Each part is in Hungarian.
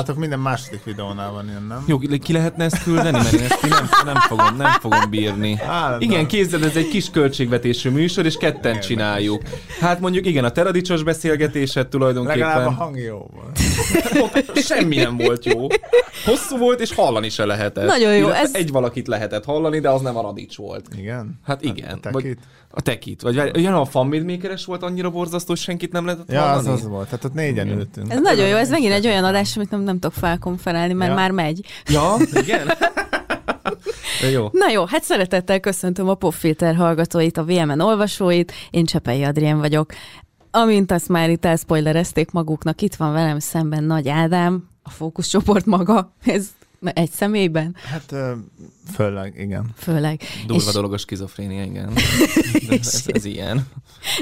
Hát akkor minden második videónál van ilyen, nem? Jó, ki lehetne ezt küldeni, mert én ezt nem, nem, fogom, nem fogom bírni. Á, igen, kézzel ez egy kis költségvetésű műsor, és ketten igen, csináljuk. Hát mondjuk igen, a teradicsos beszélgetéset tulajdonképpen... Legalább a hang jó volt. Semmi nem volt jó. Hosszú volt, és hallani se lehetett. Nagyon jó. Ez... Egy valakit lehetett hallani, de az nem a radics volt. Igen? Hát igen. Vagy a tekit. Vagy olyan a fanmade volt annyira borzasztó, hogy senkit nem lehetett ja, hallani? Az az volt. Tehát ott négyen ültünk. Ez nagyon jó. Ez megint egy olyan adás, amit nem, nem tudok felkonferálni, mert ja. már megy. Ja, igen. jó. Na jó, hát szeretettel köszöntöm a Popfilter hallgatóit, a VMN olvasóit, én Csepei Adrien vagyok. Amint azt már itt elspoilerezték maguknak, itt van velem szemben Nagy Ádám, a fókuszcsoport maga. Ez egy személyben? Hát főleg, igen. Főleg. Durva és... dolog a skizofrénia, igen. ez, ez ilyen.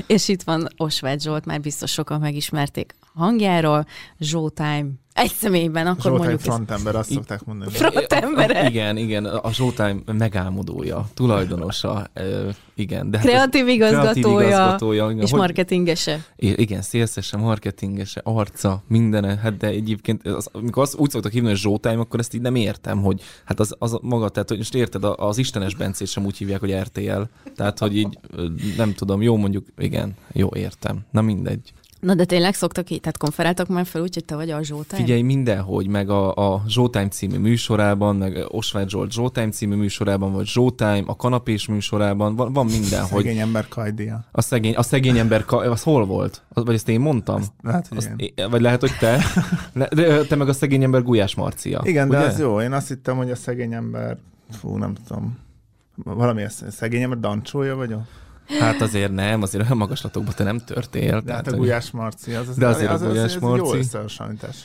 És itt van Osvágy Zsolt, már biztos sokan megismerték hangjáról. Showtime egy személyben, akkor Showtime mondjuk... frontember, azt szokták mondani. Frontember. Igen, igen, a Showtime megálmodója, tulajdonosa, igen. De kreatív hát igazgatója, kreatív igazgatója igen, és hogy, marketingese. Igen, szélszese, marketingese, arca, minden, hát de egyébként, az, amikor azt úgy szoktak hívni, hogy Showtime, akkor ezt így nem értem, hogy hát az, az maga, tehát hogy most érted, az Istenes Bencét sem úgy hívják, hogy RTL, tehát hogy így nem tudom, jó mondjuk, igen, jó értem, na mindegy. Na de tényleg szoktak így, tehát konferáltak már fel úgy, hogy te vagy a Zsótime? Figyelj, mindenhogy, meg a, a Zsótime című műsorában, meg Osvágy Zsolt Zsótime című műsorában, vagy Zsótime, a kanapés műsorában, van, van mindenhogy. Szegény ember kajdia. A szegény, a szegény ember, az hol volt? Az, vagy ezt én mondtam? Azt, lehet, hogy én. Vagy lehet, hogy te? De, te meg a szegény ember Gulyás Marcia. Igen, ugye? de az jó. Én azt hittem, hogy a szegény ember, fú, nem tudom, valami szegény ember dancsója vagyok? Hát azért nem, azért olyan magaslatokban te nem törtél. De hát a Gulyás Marci, az, az, de azért az, a Gulyás az, Marci. jó összehasonlítás.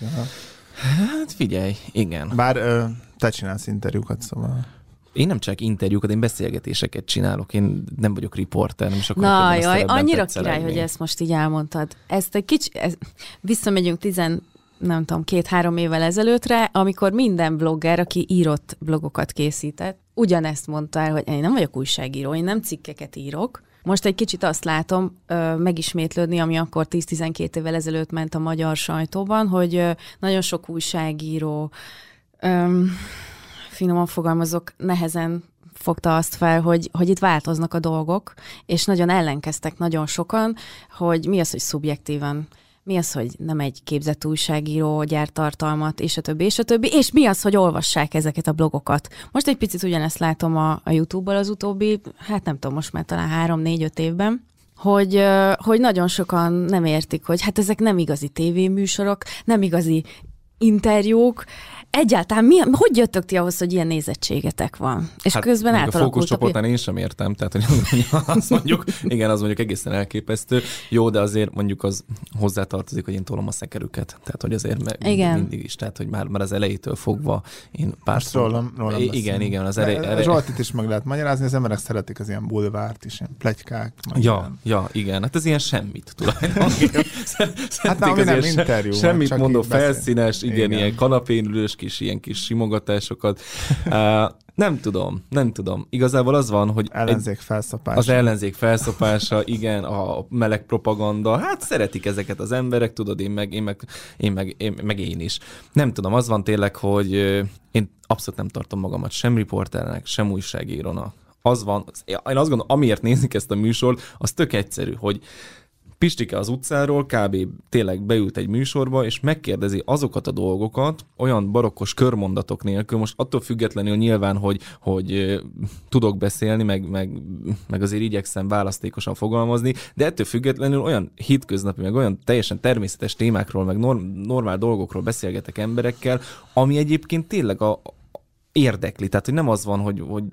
Hát figyelj, igen. Bár ö, te csinálsz interjúkat, szóval... Én nem csak interjúkat, én beszélgetéseket csinálok. Én nem vagyok riporter, nem is akarok Na, jaj, annyira király, hogy ezt most így elmondtad. Ezt egy kicsi, ez, visszamegyünk tizen, nem tudom, két-három évvel ezelőttre, amikor minden blogger, aki írott blogokat készített, ugyanezt mondta el, hogy én nem vagyok újságíró, én nem cikkeket írok, most egy kicsit azt látom ö, megismétlődni, ami akkor 10-12 évvel ezelőtt ment a magyar sajtóban, hogy ö, nagyon sok újságíró, ö, finoman fogalmazok, nehezen fogta azt fel, hogy, hogy itt változnak a dolgok, és nagyon ellenkeztek nagyon sokan, hogy mi az, hogy szubjektíven mi az, hogy nem egy képzett újságíró gyárt tartalmat, és a többi, és a többi, és mi az, hogy olvassák ezeket a blogokat. Most egy picit ugyanezt látom a, a YouTube-bal az utóbbi, hát nem tudom, most már talán három-négy-öt évben, hogy, hogy nagyon sokan nem értik, hogy hát ezek nem igazi tévéműsorok, nem igazi interjúk, egyáltalán mi, hogy jöttök ti ahhoz, hogy ilyen nézettségetek van? És hát, közben A fókuszcsoportnál én sem értem, tehát hogy azt mondjuk, igen, az mondjuk egészen elképesztő. Jó, de azért mondjuk az hozzátartozik, hogy én tolom a szekerüket. Tehát, hogy azért me- igen. mindig is, tehát, hogy már, már az elejétől fogva én pár szó... Rólam, rólam igen, igen, igen, az erej, erej... Zsoltit is meg lehet magyarázni, az emberek szeretik az ilyen bulvárt is, ilyen plegykák. Ja, ilyen. ja, igen, hát ez ilyen semmit tulajdonképpen. hát nem, nem interjú. Semmit mondó, felszínes, igen, igen, ilyen kanapén ülős kis ilyen kis simogatásokat. Uh, nem tudom, nem tudom. Igazából az van, hogy... Ellenzék felszopása. Az ellenzék felszopása, igen, a meleg propaganda. Hát szeretik ezeket az emberek, tudod, én meg én, meg, én, meg, én, meg én is. Nem tudom, az van tényleg, hogy én abszolút nem tartom magamat sem riporternek, sem újságírónak. Az van, én azt gondolom, amiért nézik ezt a műsort, az tök egyszerű, hogy Pistike az utcáról kb. tényleg beült egy műsorba, és megkérdezi azokat a dolgokat, olyan barokkos körmondatok nélkül, most attól függetlenül nyilván, hogy, hogy tudok beszélni, meg, meg, meg azért igyekszem választékosan fogalmazni, de ettől függetlenül olyan hitköznapi, meg olyan teljesen természetes témákról, meg norm, normál dolgokról beszélgetek emberekkel, ami egyébként tényleg a, érdekli. Tehát, hogy nem az van, hogy, hogy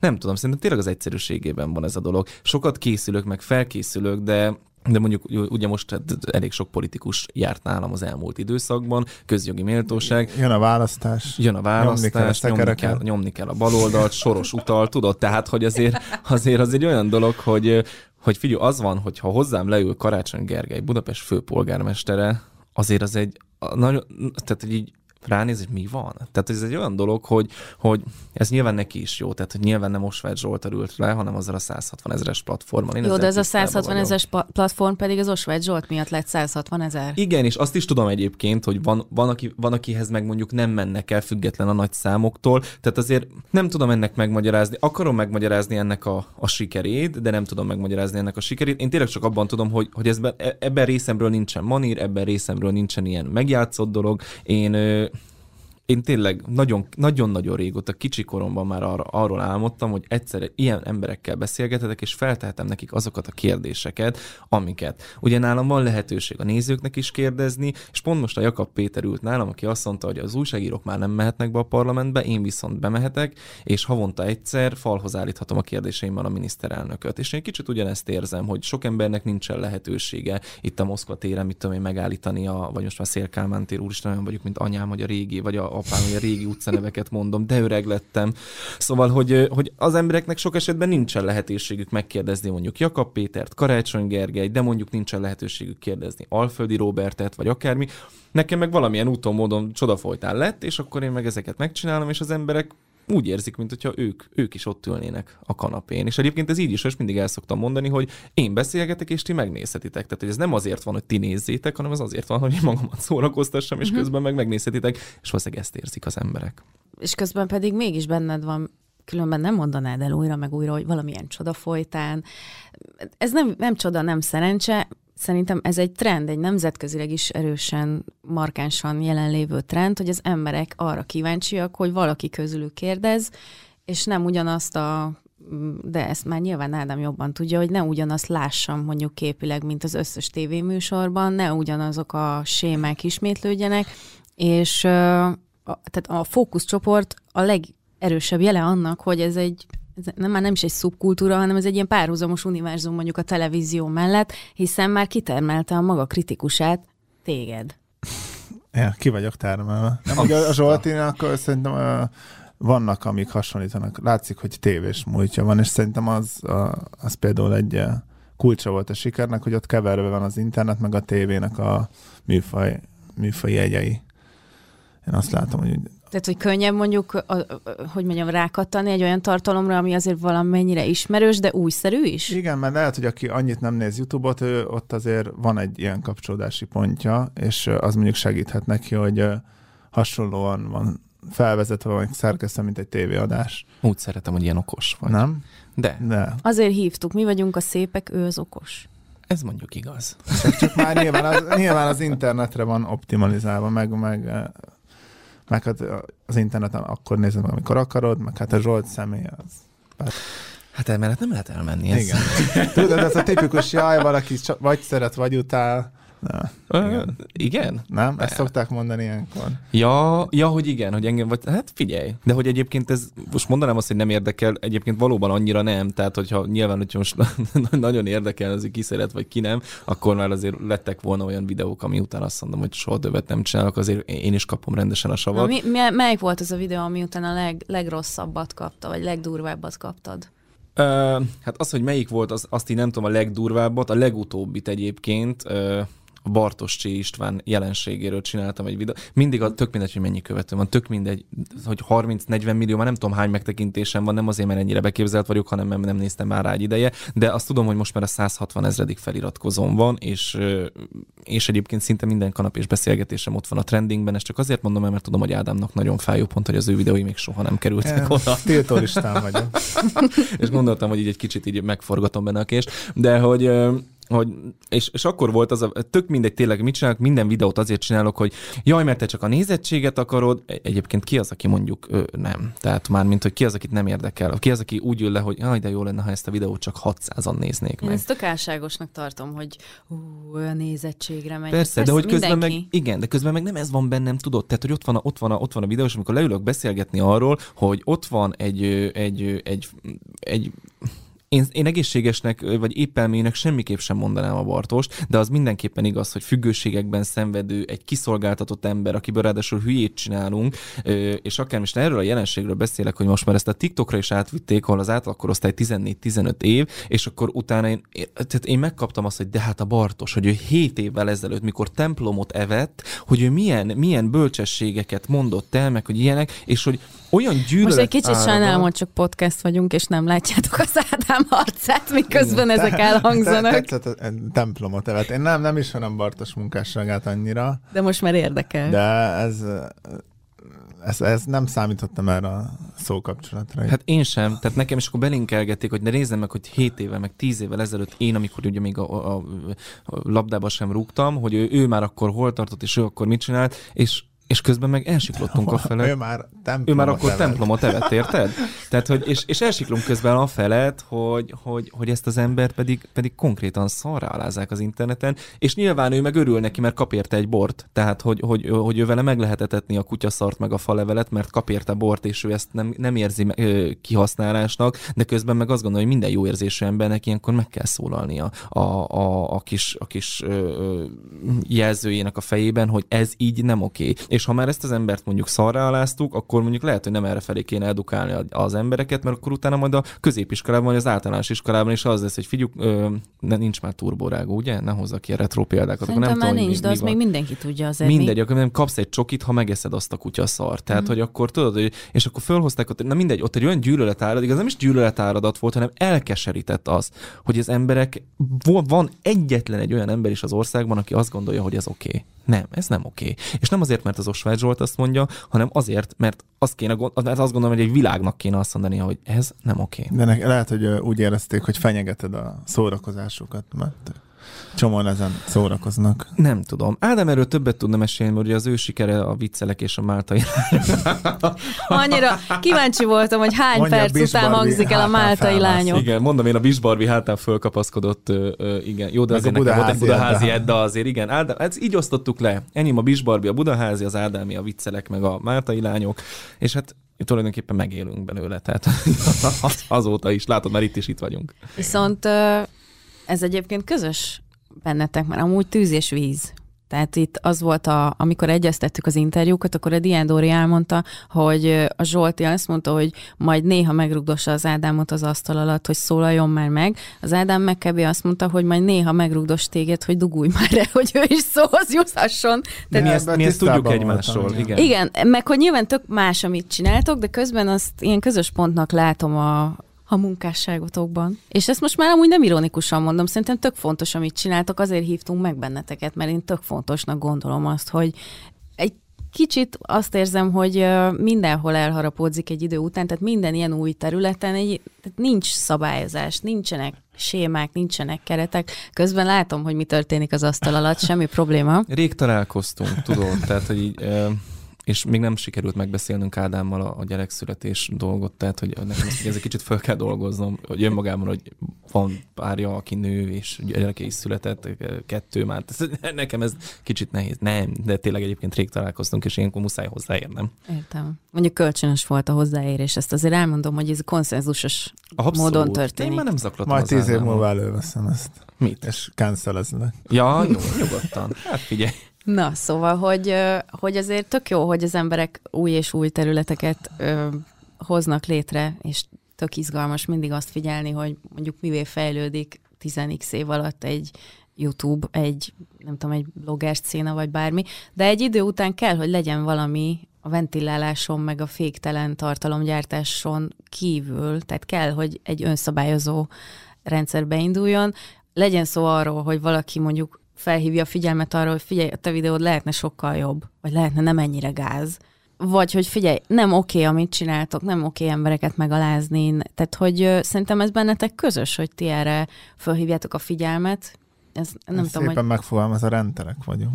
nem tudom, szerintem tényleg az egyszerűségében van ez a dolog. Sokat készülök, meg felkészülök, de de mondjuk ugye most hát elég sok politikus járt nálam az elmúlt időszakban, közjogi méltóság. Jön a választás. Jön a választás, nyomni kell a, nyomni kell, nyomni kell a baloldalt, soros utal, tudod, tehát, hogy azért, azért az egy olyan dolog, hogy, hogy figyelj, az van, hogy ha hozzám leül Karácsony Gergely, Budapest főpolgármestere, azért az egy nagyon, tehát így ránéz, hogy mi van. Tehát ez egy olyan dolog, hogy, hogy ez nyilván neki is jó, tehát hogy nyilván nem Osvágy Zsoltal ült le, hanem azzal a 160 ezeres platformon. Én jó, de ez a 160 ezeres platform pedig az Osvágy Zsolt miatt lett 160 ezer. Igen, és azt is tudom egyébként, hogy van, van, aki, van, akihez meg mondjuk nem mennek el független a nagy számoktól, tehát azért nem tudom ennek megmagyarázni, akarom megmagyarázni ennek a, a sikerét, de nem tudom megmagyarázni ennek a sikerét. Én tényleg csak abban tudom, hogy, hogy ezben, ebben részemről nincsen manír, ebben részemről nincsen ilyen megjátszott dolog. Én én tényleg nagyon-nagyon régóta, kicsi koromban már arra, arról álmodtam, hogy egyszer ilyen emberekkel beszélgetetek, és feltehetem nekik azokat a kérdéseket, amiket. Ugye nálam van lehetőség a nézőknek is kérdezni, és pont most a Jakab Péter ült nálam, aki azt mondta, hogy az újságírók már nem mehetnek be a parlamentbe, én viszont bemehetek, és havonta egyszer falhoz állíthatom a kérdéseimmel a miniszterelnököt. És én kicsit ugyanezt érzem, hogy sok embernek nincsen lehetősége itt a Moszkva téren, mit tudom én, megállítani, a, vagy most már Szélkálmán tér, úristen, olyan vagyok, mint anyám, vagy a régi, vagy a, apám, hogy a régi utcaneveket mondom, de öreg lettem. Szóval, hogy, hogy az embereknek sok esetben nincsen lehetőségük megkérdezni mondjuk Jakab Pétert, Karácsony Gergely, de mondjuk nincsen lehetőségük kérdezni Alföldi Robertet, vagy akármi. Nekem meg valamilyen úton, módon csodafolytán lett, és akkor én meg ezeket megcsinálom, és az emberek úgy érzik, mint hogyha ők, ők is ott ülnének a kanapén. És egyébként ez így is, és mindig el szoktam mondani, hogy én beszélgetek, és ti megnézhetitek. Tehát, hogy ez nem azért van, hogy ti nézzétek, hanem ez azért van, hogy én magamat szórakoztassam, és uh-huh. közben meg megnézhetitek, és valószínűleg ezt érzik az emberek. És közben pedig mégis benned van különben nem mondanád el újra meg újra, hogy valamilyen csoda folytán. Ez nem, nem csoda, nem szerencse, Szerintem ez egy trend, egy nemzetközileg is erősen, markánsan jelenlévő trend, hogy az emberek arra kíváncsiak, hogy valaki közülük kérdez, és nem ugyanazt a de ezt már nyilván Ádám jobban tudja, hogy ne ugyanazt lássam mondjuk képileg, mint az összes tévéműsorban, ne ugyanazok a sémák ismétlődjenek, és tehát a fókuszcsoport a legerősebb jele annak, hogy ez egy ez nem, már nem is egy szubkultúra, hanem ez egy ilyen párhuzamos univerzum mondjuk a televízió mellett, hiszen már kitermelte a maga kritikusát téged. Ja, ki vagyok termelve. Nem, ugye a akkor szerintem vannak, amik hasonlítanak. Látszik, hogy tévés múltja van, és szerintem az, az például egy kulcsa volt a sikernek, hogy ott keverve van az internet, meg a tévének a műfaj, műfaj jegyei. Én azt látom, hogy tehát, hogy könnyebb mondjuk, a, a, hogy mondjam, rákattani egy olyan tartalomra, ami azért valamennyire ismerős, de újszerű is? Igen, mert lehet, hogy aki annyit nem néz YouTube-ot, ő, ott azért van egy ilyen kapcsolódási pontja, és az mondjuk segíthet neki, hogy hasonlóan van felvezetve, vagy szerkesztve, mint egy tévéadás. Úgy szeretem, hogy ilyen okos vagy. Nem? De. De. Azért hívtuk, mi vagyunk a szépek, ő az okos. Ez mondjuk igaz. Csak már nyilván az, nyilván az internetre van optimalizálva, meg, meg meg hát az interneten akkor nézed meg, amikor akarod, meg hát a Zsolt személy az... Bár... Hát emellett nem lehet elmenni. Ez. Igen. Tudod, ez a tipikus jaj, valaki vagy szeret, vagy utál. Na, igen. igen? Nem? Ezt szokták mondani ilyenkor. Ja, ja, hogy igen, hogy engem vagy, hát figyelj, de hogy egyébként ez, most mondanám azt, hogy nem érdekel, egyébként valóban annyira nem, tehát hogyha nyilván, hogyha most nagyon érdekel az, hogy ki szeret, vagy ki nem, akkor már azért lettek volna olyan videók, ami után azt mondom, hogy soha többet nem csinálok, azért én is kapom rendesen a savat. Na, mi, mi, melyik volt az a videó, ami után a leg, legrosszabbat kapta, vagy legdurvábbat kaptad? Uh, hát az, hogy melyik volt, az, azt így nem tudom a legdurvábbat, a legutóbbit egyébként, uh, a Bartos Csé István jelenségéről csináltam egy videót. Mindig a, tök mindegy, hogy mennyi követő van, tök mindegy, hogy 30-40 millió, már nem tudom hány megtekintésem van, nem azért, mert ennyire beképzelt vagyok, hanem mert nem néztem már rá egy ideje, de azt tudom, hogy most már a 160 ezredik feliratkozón van, és, és egyébként szinte minden kanap és beszélgetésem ott van a trendingben, ezt csak azért mondom, mert tudom, hogy Ádámnak nagyon fájó pont, hogy az ő videói még soha nem kerültek oda. Tiltólistán vagyok. és gondoltam, hogy így egy kicsit így megforgatom benne a kést, de hogy hogy, és, és akkor volt az a, tök mindegy tényleg, mit csinálok, minden videót azért csinálok, hogy jaj, mert te csak a nézettséget akarod, egyébként ki az, aki mondjuk ő, nem. Tehát már, mint hogy ki az, akit nem érdekel. Ki az, aki úgy ül le, hogy jaj, de jó lenne, ha ezt a videót csak 600-an néznék meg. Én ezt tök tartom, hogy ú, olyan nézettségre megy. Persze, de hogy közben mindenki. meg, igen, de közben meg nem ez van bennem, tudod, tehát, hogy ott van a, ott van a, ott van a videó, és amikor leülök beszélgetni arról, hogy ott van egy, egy, egy, egy, egy én, én egészségesnek, vagy éppelmének semmiképp sem mondanám a Bartost, de az mindenképpen igaz, hogy függőségekben szenvedő, egy kiszolgáltatott ember, akiből ráadásul hülyét csinálunk, és akár most erről a jelenségről beszélek, hogy most már ezt a TikTokra is átvitték, ahol az átlakkorosztály 14-15 év, és akkor utána én, tehát én megkaptam azt, hogy de hát a Bartos, hogy ő 7 évvel ezelőtt, mikor templomot evett, hogy ő milyen, milyen bölcsességeket mondott el, meg hogy ilyenek, és hogy olyan gyűlölet Most egy kicsit sajnálom, hogy csak podcast vagyunk, és nem látjátok az Ádám arcát, miközben Igen. ezek elhangzanak. Tetszett a templomot evet. Én nem, nem ismerem Bartos munkásságát annyira. De most már érdekel. De ez, ez, ez nem számítottam erre a szókapcsolatra. Hát én sem. Tehát nekem is akkor belinkelgették, hogy ne nézzem meg, hogy 7 éve, meg 10 évvel ezelőtt én, amikor ugye még a, a, a labdába sem rúgtam, hogy ő, ő már akkor hol tartott, és ő akkor mit csinált, és és közben meg elsiklottunk a felett. Ő már Ő már akkor evett. templomot evett, érted? Tehát, hogy, és, és elsiklunk közben a felett, hogy, hogy, hogy ezt az embert pedig, pedig konkrétan szarra alázzák az interneten, és nyilván ő meg örül neki, mert kap érte egy bort. Tehát, hogy, hogy, hogy ő vele meg lehet etetni a kutyaszart meg a falevelet, mert kap érte bort, és ő ezt nem, nem érzi kihasználásnak, de közben meg azt gondolja, hogy minden jó érzésű embernek ilyenkor meg kell szólalnia a, a, a kis, a kis ö, ö, jelzőjének a fejében, hogy ez így nem oké. Okay és ha már ezt az embert mondjuk szarra aláztuk, akkor mondjuk lehet, hogy nem erre felé kéne edukálni az embereket, mert akkor utána majd a középiskolában, vagy az általános iskolában is az lesz, hogy figyük, ö, nincs már turborágó, ugye? Ne hozza ki a retro példákat. Szerintem akkor nem már tudom, nincs, de az még mindenki tudja az Mindegy, akkor nem kapsz egy csokit, ha megeszed azt a kutya szar. Tehát, mm. hogy akkor tudod, hogy, és akkor fölhozták ott, na mindegy, ott egy olyan gyűlölet árad, igaz nem is gyűlölet áradat volt, hanem elkeserített az, hogy az emberek, van egyetlen egy olyan ember is az országban, aki azt gondolja, hogy ez oké. Okay. Nem, ez nem oké. Okay. És nem azért, mert az Osvágy Zsolt azt mondja, hanem azért, mert azt, kéne, azt gondolom, hogy egy világnak kéne azt mondani, hogy ez nem oké. Okay. De ne, lehet, hogy úgy érezték, hogy fenyegeted a szórakozásukat, mert Csomóan ezen szórakoznak. Nem tudom. Ádám erről többet tudna mesélni, mert ugye az ő sikere a viccelek és a máltai Annyira kíváncsi voltam, hogy hány Mondja, perc után hangzik el a máltai lányok. Igen, mondom én, a Bisbarbi hátán fölkapaszkodott, uh, igen. Jó, de Meg azért nekem volt egy budaházi edda azért, igen. Ádám, ez így osztottuk le. Ennyi a Bisbarbi, a budaházi, az Ádámi, a viccelek, meg a máltai lányok. És hát tulajdonképpen megélünk belőle, tehát azóta is, látod, már itt is itt vagyunk. Viszont ez egyébként közös bennetek, mert amúgy tűz és víz. Tehát itt az volt, a, amikor egyeztettük az interjúkat, akkor a Dián Dóri elmondta, hogy a Zsolti azt mondta, hogy majd néha megrugdossa az Ádámot az asztal alatt, hogy szólaljon már meg. Az Ádám megkebi azt mondta, hogy majd néha megrugdos téged, hogy dugulj már le, hogy ő is szóhoz juthasson. De mi ezt, mi ezt tudjuk egymásról. Igen. igen, meg hogy nyilván tök más, amit csináltok, de közben azt ilyen közös pontnak látom a, a munkásságotokban. És ezt most már amúgy nem ironikusan mondom, szerintem tök fontos, amit csináltok, azért hívtunk meg benneteket, mert én tök fontosnak gondolom azt, hogy egy kicsit azt érzem, hogy mindenhol elharapódzik egy idő után, tehát minden ilyen új területen egy, tehát nincs szabályozás, nincsenek sémák, nincsenek keretek. Közben látom, hogy mi történik az asztal alatt, semmi probléma. Rég találkoztunk, tudod, tehát, hogy így, és még nem sikerült megbeszélnünk Ádámmal a, a gyerekszületés dolgot, tehát hogy nekem ezt egy kicsit fel kell dolgoznom, hogy önmagában, hogy van párja, aki nő, és gyereke is született, kettő már. Nekem ez kicsit nehéz. Nem, de tényleg egyébként rég találkoztunk, és ilyenkor muszáj hozzáérnem. Értem. Mondjuk kölcsönös volt a hozzáérés, ezt azért elmondom, hogy ez konszenzusos Abszolút. módon történik. Én már nem zaklatom Majd tíz év múlva előveszem ezt. Mit? És canceleznek. Ja, jó, nyugodtan. Hát figyelj. Na, szóval, hogy, hogy azért tök jó, hogy az emberek új és új területeket ö, hoznak létre, és tök izgalmas mindig azt figyelni, hogy mondjuk mivé fejlődik 10x év alatt egy YouTube, egy, nem tudom, egy blogger széna, vagy bármi, de egy idő után kell, hogy legyen valami a ventiláláson, meg a féktelen tartalomgyártáson kívül, tehát kell, hogy egy önszabályozó rendszer beinduljon, legyen szó arról, hogy valaki mondjuk felhívja a figyelmet arra, hogy figyelj, a te videód lehetne sokkal jobb, vagy lehetne nem ennyire gáz. Vagy hogy figyelj, nem oké, okay, amit csináltok, nem oké okay embereket megalázni. Tehát, hogy uh, szerintem ez bennetek közös, hogy ti erre felhívjátok a figyelmet. Ez, nem ez tudom, szépen hogy... megfogalmaz, a renterek vagyunk.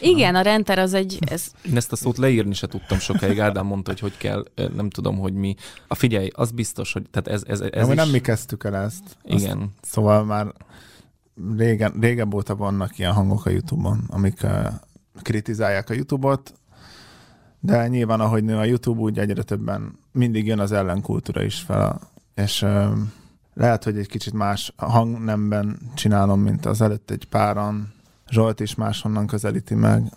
Igen, a renter az egy... Ez... Én ezt a szót leírni se tudtam sokáig. Ádám mondta, hogy hogy kell, nem tudom, hogy mi. A figyelj, az biztos, hogy tehát ez, ez, ez, ez nem, is... nem mi kezdtük el ezt. Igen. Azt, szóval már régen, régebb óta vannak ilyen hangok a YouTube-on, amik uh, kritizálják a YouTube-ot, de nyilván, ahogy nő a YouTube, úgy egyre többen mindig jön az ellenkultúra is fel, és uh, lehet, hogy egy kicsit más hangnemben csinálom, mint az előtt egy páran. Zsolt is máshonnan közelíti meg,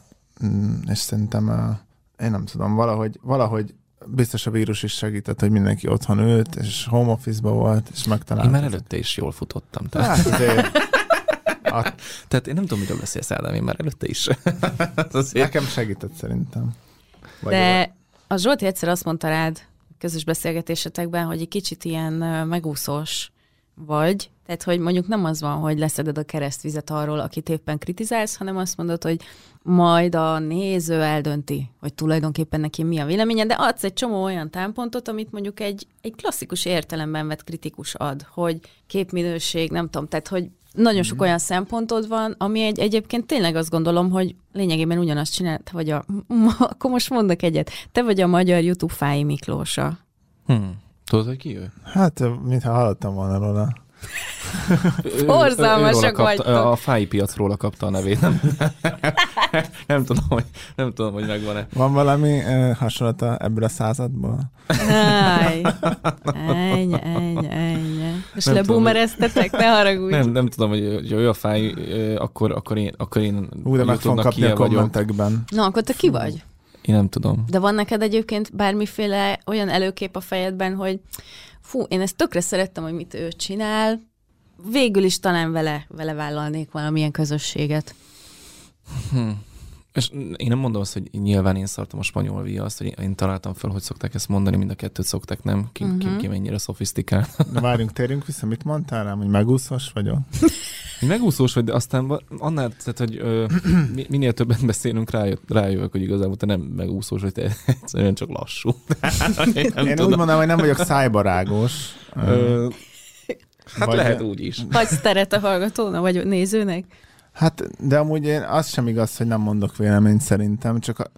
mm, és szerintem én nem tudom, valahogy, valahogy biztos a vírus is segített, hogy mindenki otthon ült, és home office-ba volt, és megtalálta. Én már előtte is jól futottam. Tehát, hát, azért, a... tehát én nem tudom, miről beszélsz el, én már előtte is. azért... Nekem segített szerintem. Vagy De a Zsolti egyszer azt mondta rád közös beszélgetésetekben, hogy egy kicsit ilyen megúszós vagy, tehát hogy mondjuk nem az van, hogy leszeded a keresztvizet arról, akit éppen kritizálsz, hanem azt mondod, hogy majd a néző eldönti, hogy tulajdonképpen neki mi a véleménye, de adsz egy csomó olyan támpontot, amit mondjuk egy, egy klasszikus értelemben vett kritikus ad, hogy képminőség, nem tudom, tehát hogy nagyon sok olyan szempontod van, ami egy, egyébként tényleg azt gondolom, hogy lényegében ugyanazt csinál, te vagy a, akkor most mondok egyet, te vagy a magyar YouTube Fái Miklósa. Hmm. Tudod, hogy ki ő? Hát, mintha hallottam volna róla. Forzalmasak vagytok. A fái piacról kapta a nevét. Nem, nem, tudom, hogy, nem tudom, hogy megvan-e. Van valami uh, hasonlata ebből a századból? Áj, ennyi, ennyi, ennyi. És leboomereztetek, ne haragudj. Nem, nem tudom, hogy, hogy ő a fáj, akkor, akkor én, akkor én Ú, de meg fogom kapni a kommentekben. Na, akkor te ki vagy? Én nem tudom. De van neked egyébként bármiféle olyan előkép a fejedben, hogy fú, én ezt tökre szerettem, hogy mit ő csinál, végül is talán vele, vele vállalnék valamilyen közösséget. Hm. És én nem mondom azt, hogy nyilván én szartam a spanyol viaszt, hogy én találtam fel, hogy szokták ezt mondani, mind a kettőt szokták, nem? Ki, uh-huh. ki, mhm. ki mennyire szofisztikál. Na várjunk, térjünk vissza, mit mondtál rám, hogy megúszós vagyok? Megúszós vagy, de aztán annál, tehát, hogy ö, minél többet beszélünk, rájött, rájövök, hogy igazából te nem megúszós, hogy te egyszerűen csak lassú. én én úgy mondom, hogy nem vagyok szájbarágos. Ö, hát vagy lehet úgy is. Vagy teret a hallgatónak, vagy nézőnek? Hát, de amúgy én az sem igaz, hogy nem mondok véleményt szerintem, csak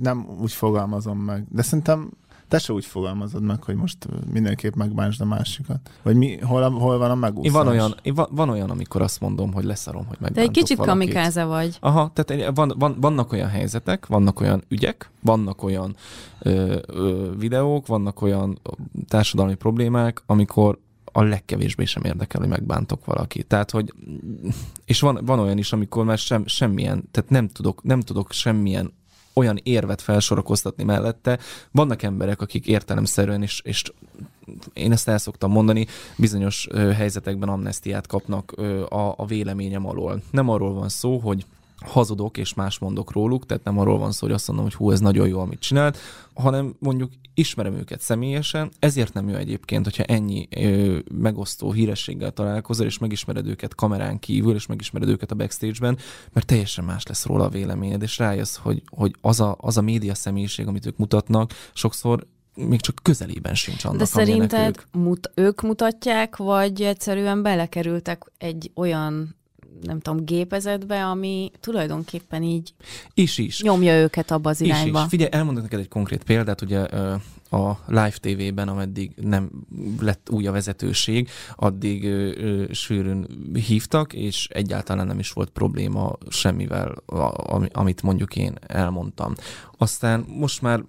nem úgy fogalmazom meg. De szerintem te se úgy fogalmazod meg, hogy most mindenképp megbánsd a másikat. Vagy mi, hol, hol van a megúszás? Én van olyan, én van, van olyan, amikor azt mondom, hogy leszarom, hogy megbántok De egy kicsit valakit. kamikáza vagy. Aha, tehát van, van, vannak olyan helyzetek, vannak olyan ügyek, vannak olyan ö, ö, videók, vannak olyan társadalmi problémák, amikor a legkevésbé sem érdekel, hogy megbántok valaki. Tehát, hogy és van, van olyan is, amikor már sem, semmilyen, tehát nem tudok, nem tudok semmilyen olyan érvet felsorakoztatni mellette. Vannak emberek, akik értelemszerűen is, és én ezt el szoktam mondani, bizonyos ö, helyzetekben amnestiát kapnak ö, a, a véleményem alól. Nem arról van szó, hogy hazudok és más mondok róluk, tehát nem arról van szó, hogy azt mondom, hogy hú, ez nagyon jó, amit csinált, hanem mondjuk ismerem őket személyesen, ezért nem jó egyébként, hogyha ennyi ö, megosztó hírességgel találkozol, és megismered őket kamerán kívül, és megismered őket a backstage-ben, mert teljesen más lesz róla a véleményed, és rájössz, hogy, hogy az, a, az a média személyiség, amit ők mutatnak, sokszor még csak közelében sincs annak, De szerinted ők. Mut, ők mutatják, vagy egyszerűen belekerültek egy olyan nem tudom, gépezetbe, ami tulajdonképpen így is, is. nyomja őket abba az irányba. Is, is. Figyelj, elmondok neked egy konkrét példát, ugye a Live TV-ben, ameddig nem lett új a vezetőség, addig sűrűn hívtak, és egyáltalán nem is volt probléma semmivel, amit mondjuk én elmondtam. Aztán most már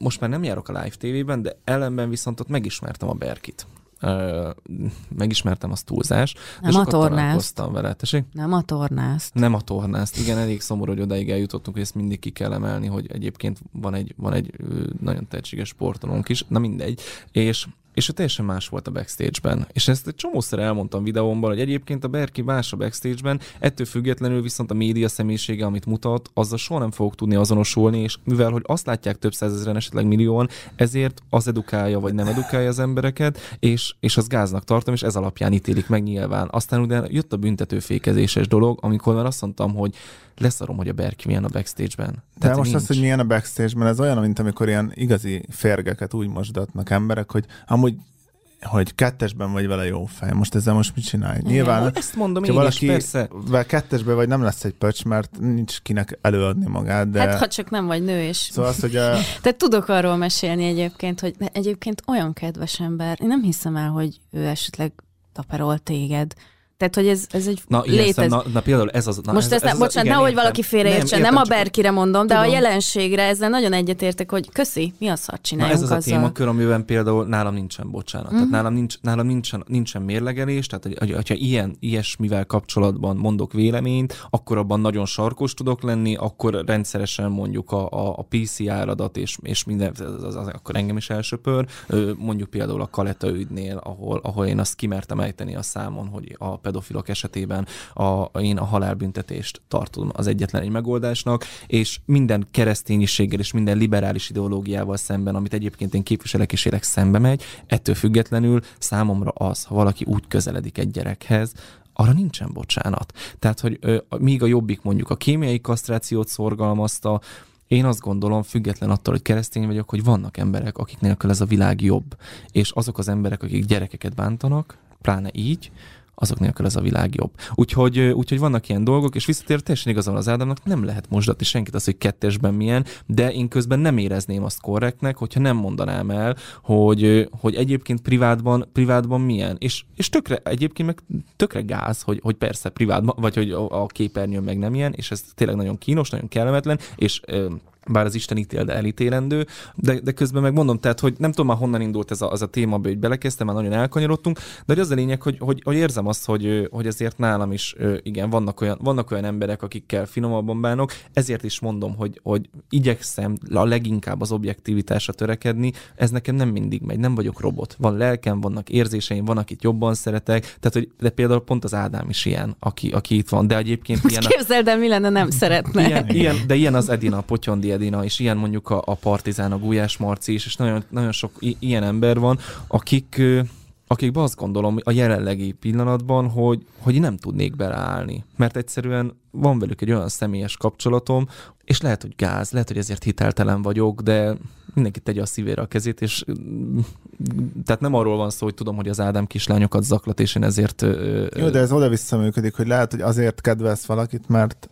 most már nem járok a Live TV-ben, de ellenben viszont ott megismertem a Berkit megismertem az túlzás. Nem a tornázt. vele. Tessék? Nem a tornázt. Nem a tornázt. Igen, elég szomorú, hogy odáig eljutottunk, hogy ezt mindig ki kell emelni, hogy egyébként van egy, van egy nagyon tehetséges sportolónk is, na mindegy. És és ő teljesen más volt a backstage-ben. És ezt egy csomószor elmondtam videómban, hogy egyébként a Berki más a backstage-ben, ettől függetlenül viszont a média személyisége, amit mutat, azzal soha nem fogok tudni azonosulni, és mivel, hogy azt látják több százezeren, esetleg millióan, ezért az edukálja, vagy nem edukálja az embereket, és, és az gáznak tartom, és ez alapján ítélik meg nyilván. Aztán ugye jött a büntetőfékezéses dolog, amikor már azt mondtam, hogy leszarom, hogy a Berki milyen a backstage-ben. De most nincs. az, hogy milyen a backstage-ben, ez olyan, mint amikor ilyen igazi férgeket úgy mosdatnak emberek, hogy amúgy hogy kettesben vagy vele jó fej. Most ezzel most mit csinálj? Nyilván, ja, ezt mondom én valaki is, persze. kettesbe vagy nem lesz egy pöcs, mert nincs kinek előadni magát, de... Hát ha csak nem vagy nő is. Szóval az, hogy a... Te tudok arról mesélni egyébként, hogy egyébként olyan kedves ember, én nem hiszem el, hogy ő esetleg taperol téged, Tehát, hogy ez, ez egy na, létez... na, na, például ez az... Na, Most ez, ez, ez bocsánat, nehogy valaki félreértsen, nem, nem a Berkire mondom, de Tudom. a jelenségre ezzel nagyon egyetértek, hogy köszi, mi a szart csináljunk Na ez az azzal. a témakör, amiben például nálam nincsen bocsánat. Mm. Tehát nálam, nincs, nálam nincsen, nincsen mérlegelés, tehát hogy, hogyha ilyen, ilyesmivel kapcsolatban mondok véleményt, akkor abban nagyon sarkos tudok lenni, akkor rendszeresen mondjuk a, a, a PC áradat és, és minden, az, az, az, akkor engem is elsöpör. Mondjuk például a Kaleta ügynél, ahol, ahol én azt kimertem ejteni a számon, hogy a pedofilok esetében a, én a halálbüntetést tartom az egyetlen egy megoldásnak, és minden keresztényiséggel és minden liberális ideológiával szemben, amit egyébként én képviselek és élek szembe megy, ettől függetlenül számomra az, ha valaki úgy közeledik egy gyerekhez, arra nincsen bocsánat. Tehát, hogy ö, míg a jobbik mondjuk a kémiai kasztrációt szorgalmazta, én azt gondolom, független attól, hogy keresztény vagyok, hogy vannak emberek, akik nélkül ez a világ jobb. És azok az emberek, akik gyerekeket bántanak, pláne így, azok nélkül ez a világ jobb. Úgyhogy, úgyhogy vannak ilyen dolgok, és visszatér teljesen igazán az Ádámnak, nem lehet mosdatni senkit az, hogy kettesben milyen, de én közben nem érezném azt korrektnek, hogyha nem mondanám el, hogy, hogy egyébként privátban, privátban milyen. És, és tökre, egyébként meg tökre gáz, hogy, hogy persze privátban, vagy hogy a, a képernyőn meg nem ilyen, és ez tényleg nagyon kínos, nagyon kellemetlen, és bár az Isten ítél, de elítélendő, de, de közben meg mondom, tehát, hogy nem tudom már honnan indult ez a, az a téma, hogy belekezdtem, már nagyon elkanyarodtunk, de az a lényeg, hogy, hogy, hogy érzem azt, hogy, hogy ezért nálam is, igen, vannak olyan, vannak olyan emberek, akikkel finomabban bánok, ezért is mondom, hogy, hogy igyekszem a leginkább az objektivitásra törekedni, ez nekem nem mindig megy, nem vagyok robot. Van lelkem, vannak érzéseim, van, akit jobban szeretek, tehát, hogy de például pont az Ádám is ilyen, aki, aki itt van, de egyébként Most ilyen... képzeld el, mi lenne, nem szeretne. Ilyen, ilyen, de ilyen az Edina, a Potyondi Edina, és ilyen mondjuk a, a Partizán, a Gulyás Marci is, és nagyon, nagyon sok i- ilyen ember van, akik, akikben azt gondolom a jelenlegi pillanatban, hogy, hogy nem tudnék beleállni. Mert egyszerűen van velük egy olyan személyes kapcsolatom, és lehet, hogy gáz, lehet, hogy ezért hiteltelen vagyok, de mindenki tegye a szívére a kezét, és tehát nem arról van szó, hogy tudom, hogy az Ádám kislányokat zaklat, és én ezért... Jó, de ez oda-vissza működik, hogy lehet, hogy azért kedvelsz valakit, mert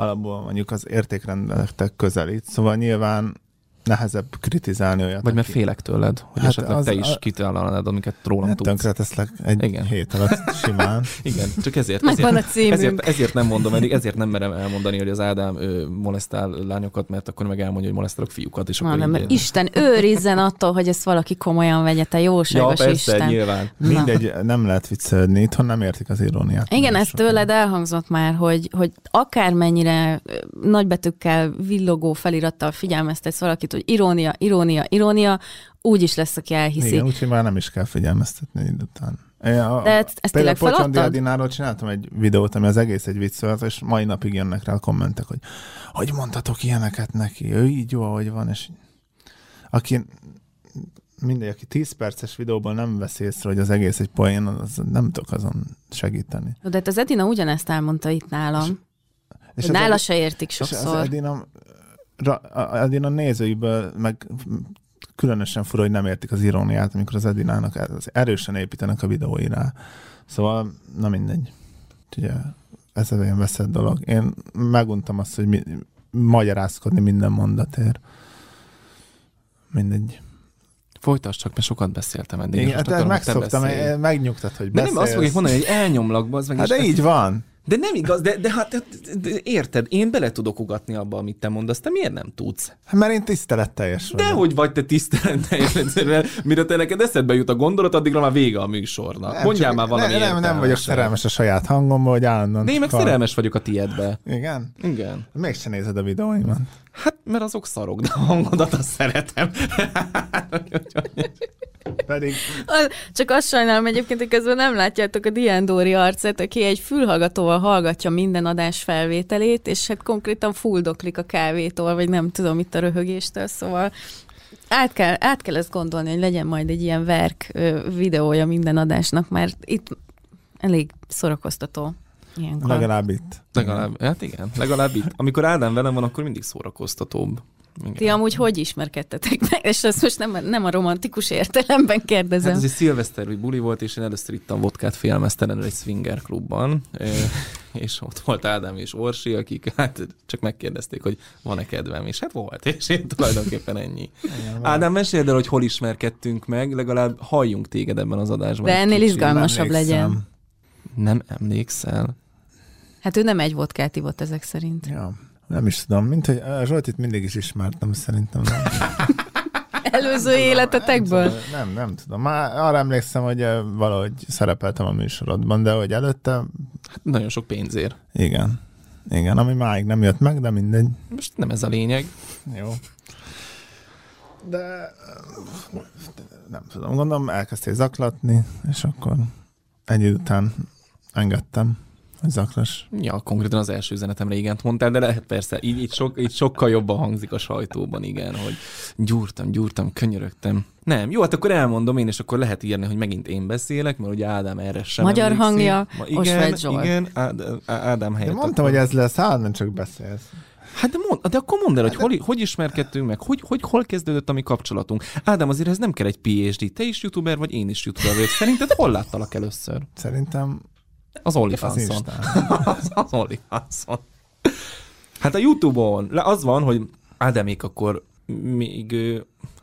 alapból mondjuk az értékrendeletek közelít, szóval nyilván nehezebb kritizálni olyat. Vagy mert aki... félek tőled, hogy hát esetleg az, te is a... kitállalnád, amiket rólam hát tudsz. Tönkre teszlek egy Igen. hét alatt simán. Igen, csak ezért, ezért, a ezért, ezért, nem mondom, eddig, ezért nem merem elmondani, hogy az Ádám ő, molesztál lányokat, mert akkor meg elmondja, hogy molesztálok fiúkat. És Na, akkor nem. Isten őrizzen attól, hogy ezt valaki komolyan vegye, te jóságos ja, persze, Isten. nyilván. Na. Mindegy, nem lehet viccelni, itthon nem értik az iróniát. Igen, ez tőled elhangzott már, hogy, hogy akármennyire nagybetűkkel, villogó felirattal figyelmeztetsz valakit, hogy irónia, irónia, irónia, úgy is lesz, aki elhiszi. Igen, úgyhogy már nem is kell figyelmeztetni után. A, De ezt, ezt tényleg Pocsondi Adináról csináltam egy videót, ami az egész egy vicc volt, és mai napig jönnek rá a kommentek, hogy hogy mondhatok ilyeneket neki, ő így jó, ahogy van, és aki mindegy, aki 10 perces videóban nem vesz észre, hogy az egész egy poén, az nem tudok azon segíteni. De hát az Edina ugyanezt elmondta itt nálam. És, és nála se értik sokszor. És az Edina, Edina nézőiből meg különösen fura, hogy nem értik az iróniát, amikor az Edinának erősen építenek a videóira. Szóval, na mindegy. Ugye, ez egy ilyen veszett dolog. Én meguntam azt, hogy mi, magyarázkodni minden mondatért. Mindegy. Folytasd csak, mert sokat beszéltem eddig. Igen, hát megszoktam, megnyugtat, hogy beszélsz. De nem azt fogják mondani, hogy elnyomlak, az meg Hát de így van. De nem igaz, de, de hát de, de, érted, én bele tudok ugatni abba, amit te mondasz, te miért nem tudsz? Hát mert én tiszteletteljes vagyok. De hogy vagy te tiszteletteljes, mire te neked eszedbe jut a gondolat, addigra már vége a műsornak. Nem, Mondjál már valami Nem, nem, nem vagyok szerelmes a saját hangomba, hogy állandóan. De én meg szerelmes vagyok a tiedbe. Igen? Igen. Mégsem nézed a videóimat. Hát, mert azok szarok, de a hangodat azt szeretem. Pedig... Csak azt sajnálom egyébként, hogy közben nem látjátok a Dián Dóri arcát, aki egy fülhallgatóval hallgatja minden adás felvételét, és hát konkrétan fuldoklik a kávétól, vagy nem tudom, itt a röhögéstől, szóval át kell, át kell ezt gondolni, hogy legyen majd egy ilyen verk videója minden adásnak, mert itt elég szórakoztató. Ilyenkor. Legalább itt. Legalább, hát igen, legalább itt. Amikor Ádám velem van, akkor mindig szórakoztatóbb. Igen. Ti amúgy hogy ismerkedtetek meg? És ezt most nem, nem a romantikus értelemben kérdezem. Hát ez egy szilveszter buli volt, és én először ittam vodkát félmeztelenül egy swinger klubban, és ott volt Ádám és Orsi, akik hát csak megkérdezték, hogy van-e kedvem, és hát volt, és én tulajdonképpen ennyi. Igen, Ádám, meséld el, hogy hol ismerkedtünk meg, legalább halljunk téged ebben az adásban. De ennél izgalmasabb legyen. Nem emlékszel? Hát ő nem egy vodkát ivott ezek szerint. Ja, nem is tudom. Mint hogy Zsoltit mindig is ismertem, szerintem. Nem. Előző életetekből? Nem, nem, nem tudom. Már arra emlékszem, hogy valahogy szerepeltem a műsorodban, de hogy előtte... Hát nagyon sok pénzért. Igen. Igen, ami máig nem jött meg, de mindegy. Most nem ez a lényeg. Jó. De nem tudom, gondolom elkezdtél zaklatni, és akkor egy után engedtem zaklas. Ja, konkrétan az első üzenetemre igent mondtál, de lehet persze, így, így, sok, így sokkal jobban hangzik a sajtóban, igen, hogy gyúrtam, gyúrtam, könyörögtem. Nem, jó, hát akkor elmondom én, és akkor lehet írni, hogy megint én beszélek, mert ugye Ádám erre sem Magyar emlékszik. hangja, Ma, igen, igen, Ád, Ádám helyett. De mondtam, akkor... hogy ez lesz, állandóan csak beszélsz. Hát de, mond, de akkor mondd el, hogy hol, hogy ismerkedtünk meg, hogy, hogy hol kezdődött a mi kapcsolatunk. Ádám, azért ez nem kell egy PhD. Te is youtuber vagy, én is youtuber vagyok. Szerinted hol láttalak először? Szerintem az OnlyFans-on. Az, az OnlyFans-on. Hát a Youtube-on az van, hogy Ádámék akkor még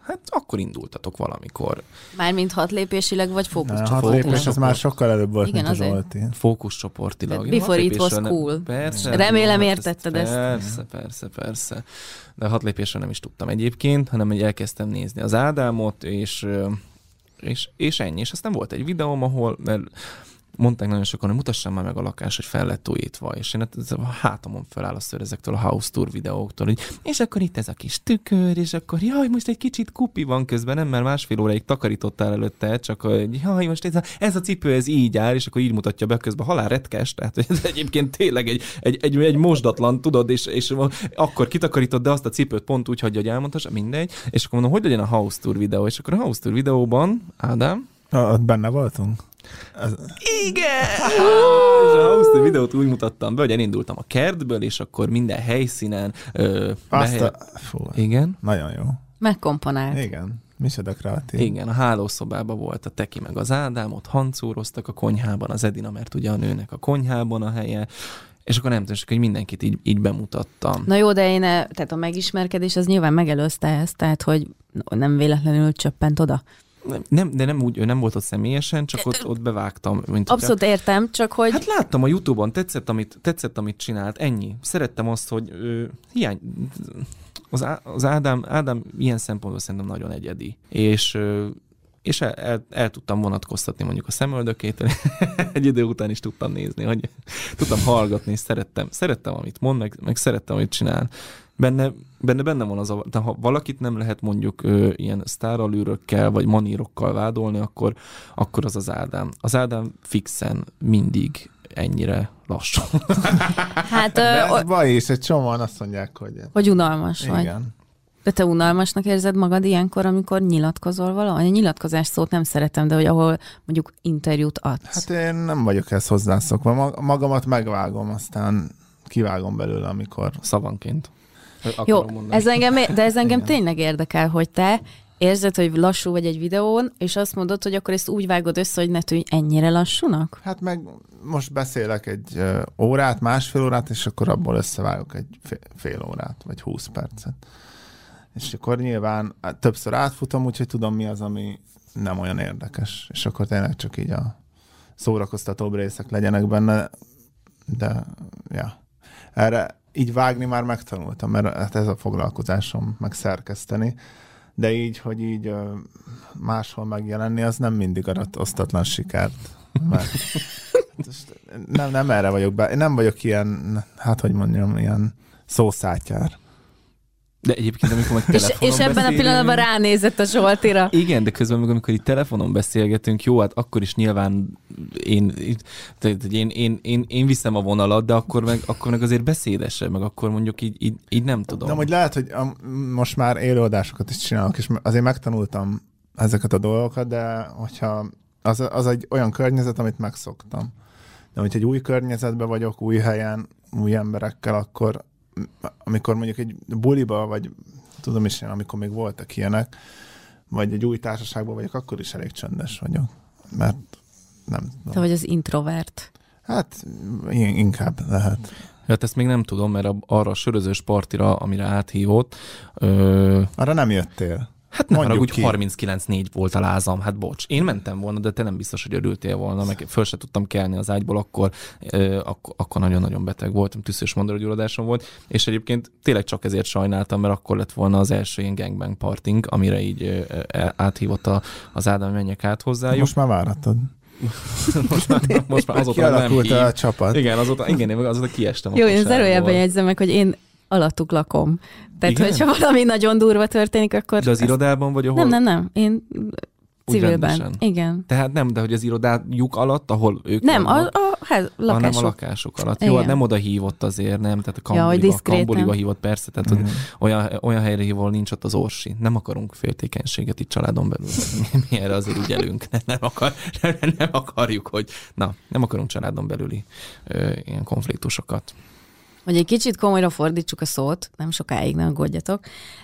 Hát akkor indultatok valamikor. Mármint hat lépésileg, vagy fókuszcsoportilag? Hat lépés, az már sokkal előbb volt, Igen, mint a Zsolti. Fókuszcsoportilag. Before it was cool. Persze. Remélem értetted ezt. Persze, persze, persze. De hat lépésre nem is tudtam egyébként, hanem hogy elkezdtem nézni az Ádámot, és, és, és ennyi. És aztán volt egy videóm, ahol, mert mondták nagyon sokan, hogy mutassam már meg a lakás, hogy fel lett újítva, és én hát a hátamon feláll a ször ezektől a house tour videóktól, hogy és akkor itt ez a kis tükör, és akkor jaj, most egy kicsit kupi van közben, nem, mert másfél óráig takarítottál előtte, csak hogy jaj, most ez a, ez a cipő, ez így áll, és akkor így mutatja be közben halál retkes, tehát ez egyébként tényleg egy, egy, egy, egy mosdatlan, tudod, és, és akkor kitakarított, de azt a cipőt pont úgy hagyja, hogy elmondhassa, mindegy, és akkor mondom, hogy legyen a house tour videó, és akkor a house tour videóban, Ádám, ott benne voltunk? Ez... Igen! és a house videót úgy mutattam be, hogy elindultam a kertből, és akkor minden helyszínen... Ö, Azt behely... a... Fú, Igen? Nagyon jó. Megkomponált. Igen. Micsoda kreatív. Igen, a hálószobában volt a Teki meg az Ádám, ott hancúroztak a konyhában, az Edina, mert ugye a nőnek a konyhában a helye, és akkor nem tudom, hogy mindenkit így, így bemutattam. Na jó, de én, tehát a megismerkedés az nyilván megelőzte ezt, tehát hogy nem véletlenül csöppent oda nem, de nem úgy, ő nem volt ott személyesen, csak ott, ott bevágtam. Mint Abszolút hogy, értem, csak hogy... Hát láttam a Youtube-on, tetszett, amit, tetszett, amit csinált, ennyi. Szerettem azt, hogy ő, hiány, az, az Ádám, Ádám ilyen szempontból szerintem nagyon egyedi. És és el, el, el tudtam vonatkoztatni mondjuk a szemöldökét, egy idő után is tudtam nézni, hogy tudtam hallgatni, és szerettem, szerettem, amit mond, meg, meg szerettem, amit csinál benne, benne, benne van az a, de ha valakit nem lehet mondjuk ö, ilyen sztáralűrökkel vagy manírokkal vádolni, akkor, akkor az az Ádám. Az Ádám fixen mindig ennyire lassú. hát, de ez baj is, egy csomóan azt mondják, hogy... Hogy unalmas Igen. vagy. De te unalmasnak érzed magad ilyenkor, amikor nyilatkozol valahol? A nyilatkozás szót nem szeretem, de hogy ahol mondjuk interjút adsz. Hát én nem vagyok ezt hozzászokva. Magamat megvágom, aztán kivágom belőle, amikor... Szavanként. Jó, ez engem, de ez engem tényleg érdekel, hogy te érzed, hogy lassú vagy egy videón, és azt mondod, hogy akkor ezt úgy vágod össze, hogy ne tűnj ennyire lassúnak? Hát meg most beszélek egy órát, másfél órát, és akkor abból összevágok egy fél órát, vagy húsz percet. És akkor nyilván hát többször átfutom, úgyhogy tudom, mi az, ami nem olyan érdekes. És akkor tényleg csak így a szórakoztatóbb részek legyenek benne, de ja. Erre így vágni már megtanultam, mert hát ez a foglalkozásom, meg szerkeszteni, de így, hogy így máshol megjelenni, az nem mindig arat osztatlan sikert. Mert nem, nem erre vagyok be. Én nem vagyok ilyen, hát hogy mondjam, ilyen szószátyár. De egyébként, amikor meg telefonon És, és ebben a pillanatban ránézett a Zsoltira. Igen, de közben, amikor, amikor itt telefonon beszélgetünk, jó, hát akkor is nyilván én, tehát én, én, én, én viszem a vonalat, de akkor meg, akkor meg azért beszédesebb, meg akkor mondjuk így, így, így nem tudom. De hogy lehet, hogy a, most már élőadásokat is csinálok, és azért megtanultam ezeket a dolgokat, de hogyha az, az egy olyan környezet, amit megszoktam. De hogyha egy új környezetben vagyok, új helyen, új emberekkel, akkor amikor mondjuk egy buliba, vagy tudom is én, amikor még voltak ilyenek, vagy egy új társaságban vagyok, akkor is elég csöndes vagyok. Mert nem tudom. Te vagy az introvert. Hát inkább lehet. Hát ezt még nem tudom, mert arra a sörözős partira, amire áthívott... Ö... Arra nem jöttél. Hát nem haragudj, 39-4 volt a lázam, hát bocs. Én mentem volna, de te nem biztos, hogy örültél volna, meg föl se tudtam kelni az ágyból, akkor, ö, ak- akkor nagyon-nagyon beteg voltam, tüszös mondarogyulladásom volt, és egyébként tényleg csak ezért sajnáltam, mert akkor lett volna az első ilyen gangbang parting, amire így ö, ö, áthívott a, az Ádám menjek át hozzájuk. Most már várattad. most már, most már azóta nem hív. a csapat. Igen, azóta, igen, azóta kiestem Jó, én zárójelben jegyzem meg, hogy én alattuk lakom. Tehát, Igen? hogyha valami nagyon durva történik, akkor... De az ezt... irodában vagy ahol? Nem, nem, nem. Én civilben. Igen. Tehát nem, de hogy az irodájuk alatt, ahol ők Nem, vannak, a, a ház, lakások. Hanem a lakások alatt. Igen. Jó, hát nem oda hívott azért, nem? Tehát a kambuliba, ja, kambuliba hívott persze, tehát mm. olyan, olyan helyre hív, ahol nincs ott az orsi. Nem akarunk féltékenységet itt családon belül. Mi, mi erre azért ügyelünk. Nem, nem, akar, nem, nem akarjuk, hogy... Na, nem akarunk családon belüli ö, ilyen konfliktusokat hogy egy kicsit komolyra fordítsuk a szót, nem sokáig, ne aggódjatok,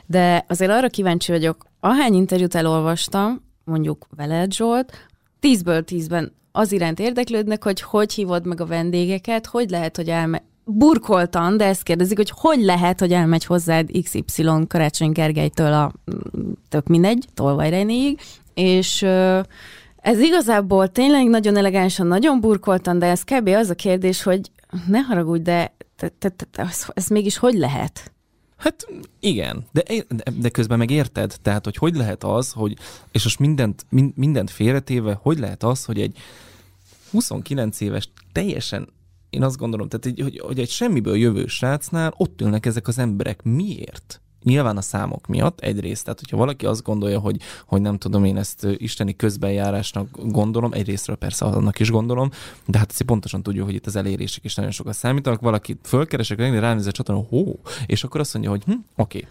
de azért arra kíváncsi vagyok, ahány interjút elolvastam, mondjuk veled Zsolt, tízből tízben az iránt érdeklődnek, hogy hogy hívod meg a vendégeket, hogy lehet, hogy elme... Burkoltan, de ezt kérdezik, hogy hogy lehet, hogy elmegy hozzád XY Karácsony Gergelytől a tök mindegy, Tolvaj és ez igazából tényleg nagyon elegánsan, nagyon burkoltan, de ez kb. az a kérdés, hogy ne haragudj, de te, te, te, ez, ez mégis hogy lehet? Hát igen, de, de közben meg érted, tehát hogy hogy lehet az, hogy, és most mindent, mindent félretéve, hogy lehet az, hogy egy 29 éves, teljesen, én azt gondolom, tehát hogy, hogy egy semmiből jövő srácnál ott ülnek ezek az emberek. Miért? Nyilván a számok miatt egyrészt, tehát hogyha valaki azt gondolja, hogy, hogy nem tudom, én ezt isteni közbenjárásnak gondolom, egyrésztről persze annak is gondolom, de hát azért pontosan tudjuk, hogy itt az elérések is nagyon sokat számítanak, valaki fölkeresek, ránéz a csatornán, hó, és akkor azt mondja, hogy hm, oké, okay.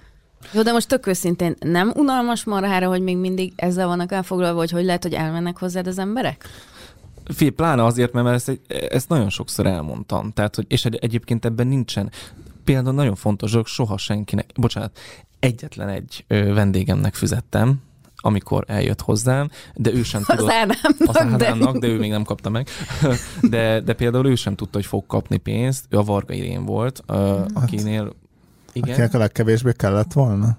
jó, de most tök őszintén, nem unalmas marhára, hogy még mindig ezzel vannak elfoglalva, hogy hogy lehet, hogy elmennek hozzád az emberek? Fé, pláne azért, mert ezt, ezt nagyon sokszor elmondtam. Tehát, hogy, és egyébként ebben nincsen például nagyon fontos dolog, soha senkinek, bocsánat, egyetlen egy vendégemnek fizettem, amikor eljött hozzám, de ő sem tudott. Az Ádámnak, az Ádámnak de... de ő még nem kapta meg. De, de például ő sem tudta, hogy fog kapni pénzt. Ő a Varga Irén volt, hát, akinél... Igen. Akinek a legkevésbé kellett volna.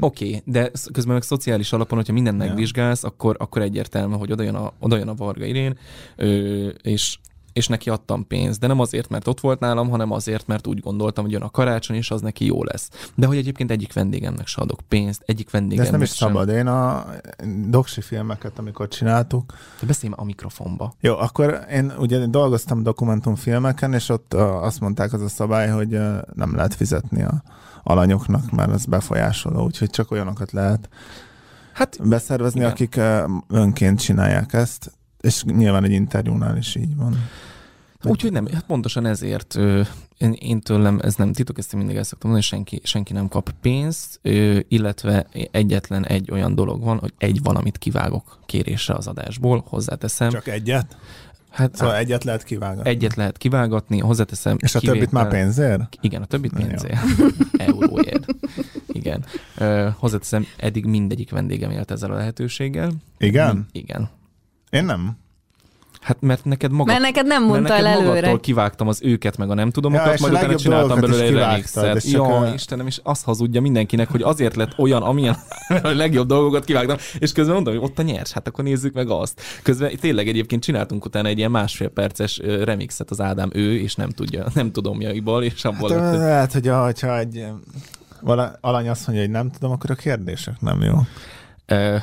Oké, okay, de közben meg szociális alapon, hogyha mindent megvizsgálsz, akkor, akkor egyértelmű, hogy oda jön a, oda jön a Varga Irén, ö, és és neki adtam pénzt, de nem azért, mert ott volt nálam, hanem azért, mert úgy gondoltam, hogy jön a karácsony, és az neki jó lesz. De hogy egyébként egyik vendégemnek se adok pénzt, egyik vendégemnek De ez nem is sem. szabad. Én a doksi filmeket, amikor csináltuk. De beszélj a mikrofonba. Jó, akkor én ugye dolgoztam dokumentumfilmeken, és ott azt mondták az a szabály, hogy nem lehet fizetni a alanyoknak, mert ez befolyásoló, úgyhogy csak olyanokat lehet hát, beszervezni, igen. akik önként csinálják ezt és nyilván egy interjúnál is így van. Úgyhogy nem, hát pontosan ezért én, én tőlem, ez nem titok, ezt én mindig el szoktam mondani, senki, senki nem kap pénzt, illetve egyetlen egy olyan dolog van, hogy egy valamit kivágok kérésre az adásból, hozzáteszem. Csak egyet? Hát, szóval egyet lehet kivágatni. Egyet lehet kivágatni, hozzáteszem. És a kivétel... többit már pénzért? Igen, a többit pénzért. Euróért. Igen. hozzáteszem, eddig mindegyik vendégem élt ezzel a lehetőséggel. Igen? Igen. Én nem. Hát mert neked magad, mert neked nem mondta el előre. Kivágtam az őket, meg a nem tudomokat, ja, majd utána csináltam belőle egy remixet. Jó, a... Istenem, és azt hazudja mindenkinek, hogy azért lett olyan, amilyen a legjobb dolgokat kivágtam, és közben mondom, hogy ott a nyers, hát akkor nézzük meg azt. Közben tényleg egyébként csináltunk utána egy ilyen másfél perces remixet az Ádám ő, és nem tudja, nem tudomjaiból, és abból hát, lett. Lehet, hogy ha egy alany azt mondja, hogy nem tudom, akkor a kérdések nem jó.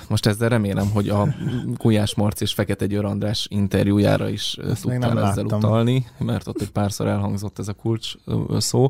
Most ezzel remélem, hogy a Gulyás Marci és Fekete Győr András interjújára is Ezt tudtál ezzel láttam. utalni, mert ott egy párszor elhangzott ez a kulcs szó.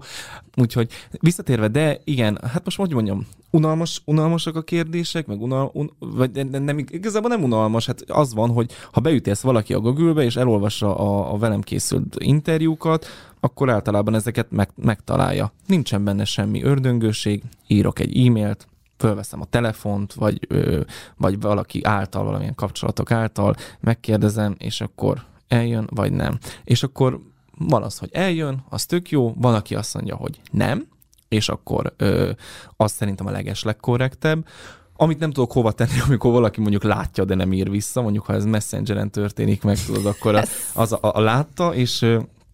Úgyhogy visszatérve, de igen, hát most hogy mondjam, unalmas, unalmasak a kérdések, meg unal, un, vagy nem, igazából nem unalmas, hát az van, hogy ha beütélsz valaki a Google-be, és elolvassa a, a velem készült interjúkat, akkor általában ezeket meg, megtalálja. Nincsen benne semmi ördöngőség, írok egy e-mailt, fölveszem a telefont, vagy, ö, vagy valaki által, valamilyen kapcsolatok által megkérdezem, és akkor eljön, vagy nem. És akkor van az, hogy eljön, az tök jó, van, aki azt mondja, hogy nem, és akkor ö, az szerintem a leges legkorrektebb. Amit nem tudok hova tenni, amikor valaki mondjuk látja, de nem ír vissza, mondjuk ha ez messengeren történik meg, tudod, akkor az a, a, a látta, és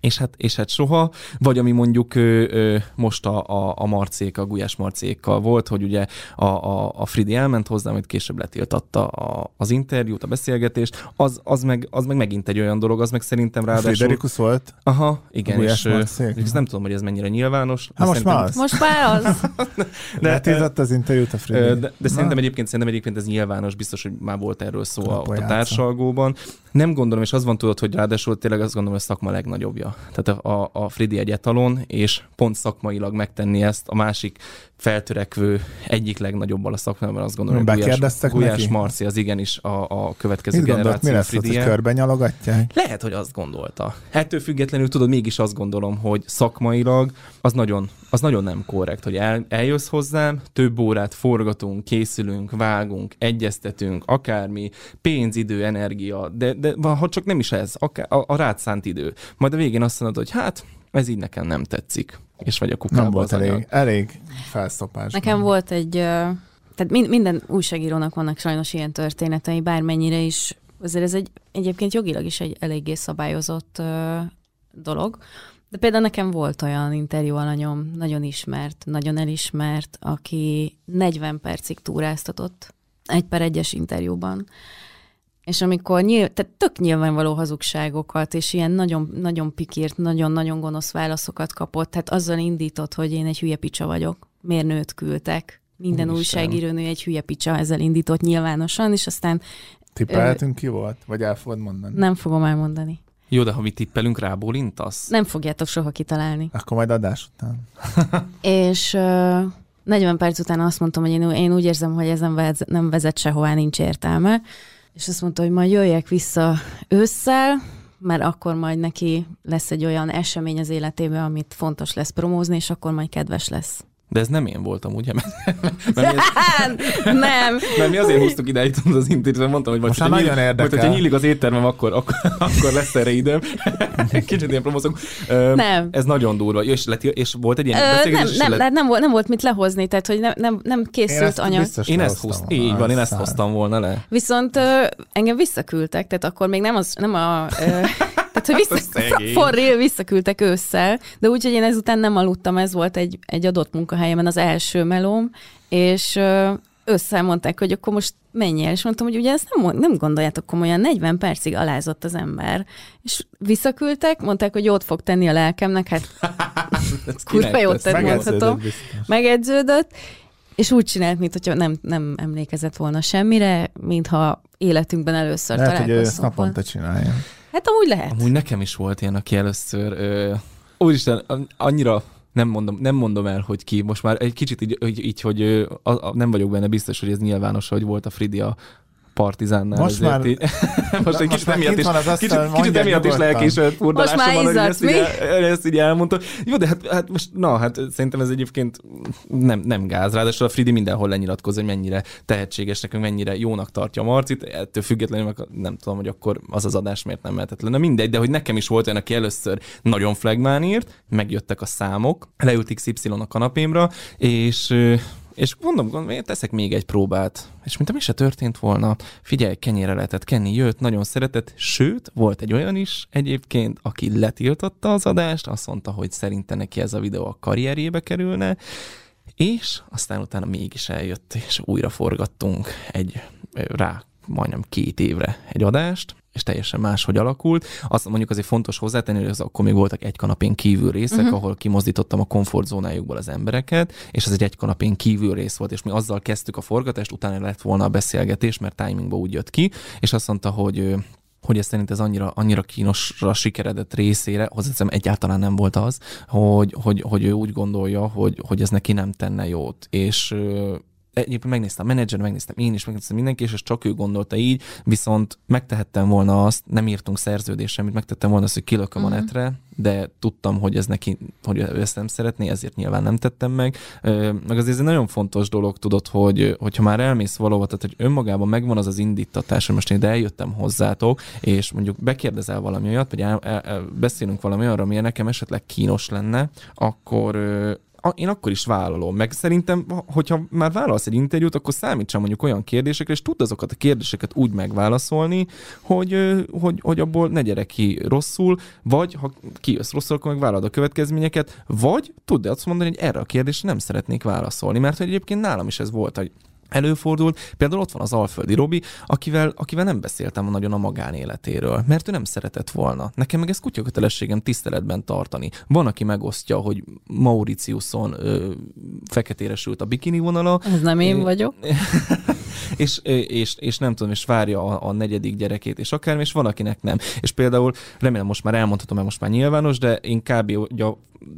és hát, és hát soha, vagy ami mondjuk ö, ö, most a, a, a Marcék, a Gulyás Marcékkal volt, hogy ugye a, a, a Fridi elment hozzám, hogy később letiltatta a, az interjút, a beszélgetést, az, az, meg, az meg megint egy olyan dolog, az meg szerintem ráadásul... Friderikus volt? Aha, igen, és, és nem tudom, hogy ez mennyire nyilvános. Hát most már az. Most már az. de, Letiltatta az interjút a Fridi. De, de szerintem, egyébként, szerintem egyébként ez nyilvános, biztos, hogy már volt erről szó a, a társalgóban. Nem gondolom, és az van tudod, hogy ráadásul tényleg azt gondolom, hogy a szakma legnagyobbja. Tehát a, a, Fridi egy etalon, és pont szakmailag megtenni ezt a másik feltörekvő egyik legnagyobbal a szakmában, azt gondolom, hogy Gulyás, Gulyás Marci az igenis a, a következő Mit generáció gondolt, mi lesz, Fridi. hogy körben nyalogatják? Lehet, hogy azt gondolta. Ettől függetlenül tudod, mégis azt gondolom, hogy szakmailag az nagyon, az nagyon nem korrekt, hogy el, eljössz hozzám, több órát forgatunk, készülünk, vágunk, egyeztetünk, akármi, pénz, idő, energia, de, de ha csak nem is ez, akár, a, a rád szánt idő. Majd a végén azt mondod, hogy hát ez így nekem nem tetszik, és vagy a kukába Nem volt az elég, anyag. elég felszopás. Nekem volt egy, tehát minden újságírónak vannak sajnos ilyen történetei, bármennyire is, azért ez egy, egyébként jogilag is egy eléggé szabályozott dolog, de például nekem volt olyan interjú alanyom, nagyon ismert, nagyon elismert, aki 40 percig túráztatott egy per egyes interjúban, és amikor nyilv, tehát tök nyilvánvaló hazugságokat, és ilyen nagyon, nagyon pikírt, nagyon-nagyon gonosz válaszokat kapott, tehát azzal indított, hogy én egy hülye picsa vagyok, miért nőt küldtek. Minden újságírónő egy hülye picsa, ezzel indított nyilvánosan, és aztán... Tippelhetünk ki volt? Vagy el fogod mondani? Nem fogom elmondani. Jó, de ha mi tippelünk rá, bólintasz? Nem fogjátok soha kitalálni. Akkor majd adás után. és uh, 40 perc után azt mondtam, hogy én, én úgy érzem, hogy ez nem vezet, nem vezet sehová, nincs értelme és azt mondta, hogy majd jöjjek vissza ősszel, mert akkor majd neki lesz egy olyan esemény az életében, amit fontos lesz promózni, és akkor majd kedves lesz. De ez nem én voltam, ugye? Mert, mert, mert ez, nem. Mert mi azért hoztuk ide itt az intézményt, mondtam, hogy Most már nagyon nyílik, érdekel. hogyha nyílik az éttermem, akkor, akkor, akkor lesz erre időm. Kicsit ilyen promózok. Nem. Ez nagyon durva. És, lett, és volt egy ilyen Ö, beszélgetés? Nem, nem, lett... nem, volt, nem volt mit lehozni, tehát hogy nem, nem, nem készült én anyag. Én ezt hoztam. Így van, én ezt hoztam volna le. Viszont ö, engem visszaküldtek, tehát akkor még nem, az, nem a... Ö, Tehát, hogy vissza, for real, visszaküldtek ősszel, de úgy, hogy én ezután nem aludtam, ez volt egy, egy adott munkahelyemen az első melóm, és össze mondták, hogy akkor most menj el, és mondtam, hogy ugye ezt nem, nem gondoljátok komolyan, 40 percig alázott az ember. És visszaküldtek, mondták, hogy jót fog tenni a lelkemnek, hát kurva jót tett, mondhatom. Megedződött, és úgy csinált, mintha nem, nem emlékezett volna semmire, mintha életünkben először Lehet, hogy ő találkoztunk. ezt naponta csinálja. Hát amúgy lehet. Amúgy nekem is volt ilyen, aki először, ö, úristen, annyira nem mondom, nem mondom el, hogy ki. Most már egy kicsit így, így, így hogy a, a, nem vagyok benne biztos, hogy ez nyilvános, hogy volt a Fridi a Partizánnál. Most már... Így, most egy kicsit emiatt is, kicsit, kicsit emiatt is lelkésült furdalásom van, hogy ezt így, ezt így elmondta. Jó, de hát, hát most, na, hát szerintem ez egyébként nem, nem gáz. Ráadásul a Fridi mindenhol lenyilatkoz, hogy mennyire tehetséges nekünk, mennyire jónak tartja Marcit. Ettől függetlenül meg nem tudom, hogy akkor az az adás miért nem mehetett lenne. Mindegy, de hogy nekem is volt olyan, aki először nagyon flagmán írt, megjöttek a számok, leült XY a kanapémra, és és mondom, gondolom, én teszek még egy próbát. És mint ami se történt volna, figyelj, kenyére lehetett kenni, jött, nagyon szeretett, sőt, volt egy olyan is egyébként, aki letiltotta az adást, azt mondta, hogy szerinte neki ez a videó a karrierjébe kerülne, és aztán utána mégis eljött, és újra forgattunk egy rá majdnem két évre egy adást, és teljesen máshogy alakult. Azt mondjuk azért fontos hozzátenni, hogy az akkor még voltak egy kanapén kívül részek, uh-huh. ahol kimozdítottam a komfortzónájukból az embereket, és ez egy egy kanapén kívül rész volt, és mi azzal kezdtük a forgatást, utána lett volna a beszélgetés, mert timingba úgy jött ki, és azt mondta, hogy hogy ez szerint ez annyira, annyira kínosra sikeredett részére, hozzáteszem egyáltalán nem volt az, hogy, hogy, hogy ő úgy gondolja, hogy, hogy ez neki nem tenne jót. És egyébként megnéztem a menedzser, megnéztem én is, megnéztem mindenki, és csak ő gondolta így, viszont megtehettem volna azt, nem írtunk szerződést semmit, megtettem volna azt, hogy uh-huh. a mhm. netre, de tudtam, hogy ez neki, hogy ő ezt nem szeretné, ezért nyilván nem tettem meg. Meg azért ez egy nagyon fontos dolog, tudod, hogy hogyha már elmész valahova, tehát hogy önmagában megvan az az indítatás, hogy most én ide eljöttem hozzátok, és mondjuk bekérdezel valami olyat, vagy el, el, el, beszélünk valami arra, ami nekem esetleg kínos lenne, akkor én akkor is vállalom. Meg szerintem, hogyha már vállalsz egy interjút, akkor számítsam mondjuk olyan kérdésekre, és tudd azokat a kérdéseket úgy megválaszolni, hogy, hogy, hogy abból ne gyere ki rosszul, vagy ha kijössz rosszul, akkor meg vállalod a következményeket, vagy tudd azt mondani, hogy erre a kérdésre nem szeretnék válaszolni, mert hogy egyébként nálam is ez volt, hogy előfordult. Például ott van az Alföldi Robi, akivel, akivel nem beszéltem nagyon a magánéletéről, mert ő nem szeretett volna. Nekem meg ez kutyakötelességem tiszteletben tartani. Van, aki megosztja, hogy Mauritiuson ö, feketére sült a bikini vonala. Ez nem én vagyok. és, és, és nem tudom, és várja a, a negyedik gyerekét, és akármi, és van, akinek nem. És például remélem most már elmondhatom, mert most már nyilvános, de én kb.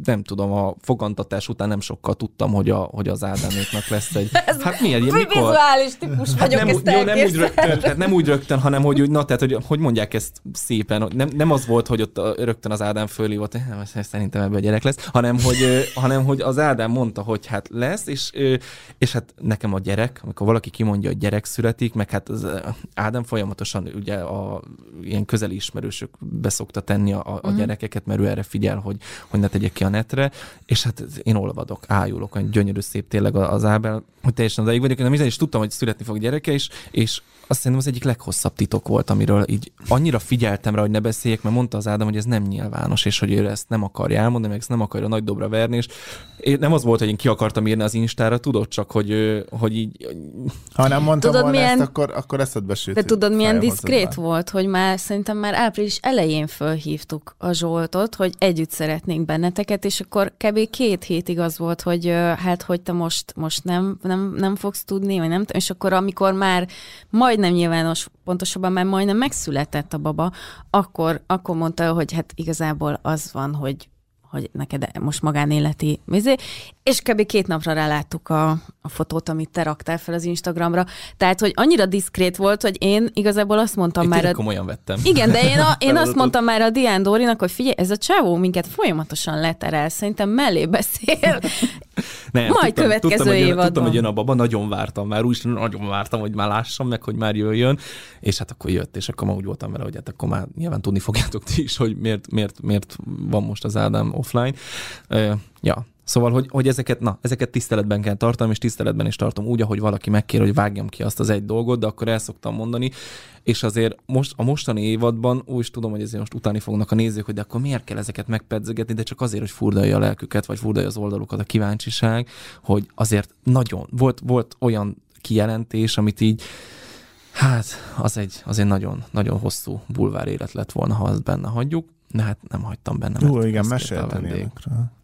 Nem tudom, a fogantatás után nem sokkal tudtam, hogy, a, hogy az Ádáméknak lesz egy... Ez hát milyen, mikor? Vizuális típus hát vagyok, nem, ezt jó, nem úgy rögtön, tehát nem úgy rögtön, hanem hogy úgy, na, tehát, hogy, hogy mondják ezt szépen, nem, nem az volt, hogy ott rögtön az Ádám fölhívott, nem, szerintem ebből a gyerek lesz, hanem hogy, hanem hogy az Ádám mondta, hogy hát lesz, és, és hát nekem a gyerek, amikor valaki kimondja, hogy gyerek születik, meg hát az Ádám folyamatosan ugye a ilyen közeli ismerősök beszokta tenni a, a uh-huh. gyerekeket, mert ő erre figyel, hogy, hogy ne tegyek ki a netre, és hát én olvadok, ájulok, olyan gyönyörű szép tényleg az Ábel, hogy teljesen odaig vagyok, nem is tudtam, hogy születni fog gyereke, és, és azt szerintem az egyik leghosszabb titok volt, amiről így annyira figyeltem rá, hogy ne beszéljek, mert mondta az Ádám, hogy ez nem nyilvános, és hogy ő ezt nem akarja elmondani, meg ezt nem akarja nagy dobra verni, és nem az volt, hogy én ki akartam írni az Instára, tudod csak, hogy, hogy így... Ha nem mondtam tudod, volna milyen... ezt, akkor, akkor eszedbe sült. De tudod, milyen diszkrét volt, hogy már szerintem már április elején fölhívtuk a Zsoltot, hogy együtt szeretnénk benneteket, és akkor kb. két hétig az volt, hogy hát, hogy te most, most nem, nem, nem fogsz tudni, vagy nem, és akkor amikor már majd majdnem nyilvános, pontosabban már majdnem megszületett a baba, akkor, akkor mondta, hogy hát igazából az van, hogy hogy neked most magánéleti mizé, és kb. két napra ráláttuk a, a fotót, amit te raktál fel az Instagramra. Tehát, hogy annyira diszkrét volt, hogy én igazából azt mondtam én már... A... komolyan vettem. Igen, de én, a, én azt mondtam már a Dián Dórinak, hogy figyelj, ez a csávó minket folyamatosan leterel, szerintem mellé beszél. Nem, Majd tudtam, következő tudtam, hogy jön, tudtam, hogy jön a baba, nagyon vártam már, úgy nagyon vártam, hogy már lássam meg, hogy már jöjjön, és hát akkor jött, és akkor már úgy voltam vele, hogy hát akkor már nyilván tudni fogjátok ti is, hogy miért, miért, miért van most az Ádám offline. Uh, ja, Szóval, hogy, hogy ezeket, na, ezeket tiszteletben kell tartanom, és tiszteletben is tartom úgy, ahogy valaki megkér, hogy vágjam ki azt az egy dolgot, de akkor el szoktam mondani, és azért most a mostani évadban úgy is tudom, hogy ezért most utáni fognak a nézők, hogy de akkor miért kell ezeket megpedzegetni, de csak azért, hogy furdalja a lelküket, vagy furdalja az oldalukat a kíváncsiság, hogy azért nagyon, volt, volt olyan kijelentés, amit így, hát az egy, az egy nagyon, nagyon hosszú bulvár élet lett volna, ha azt benne hagyjuk, de hát nem hagytam benne. Jó, igen, meséltem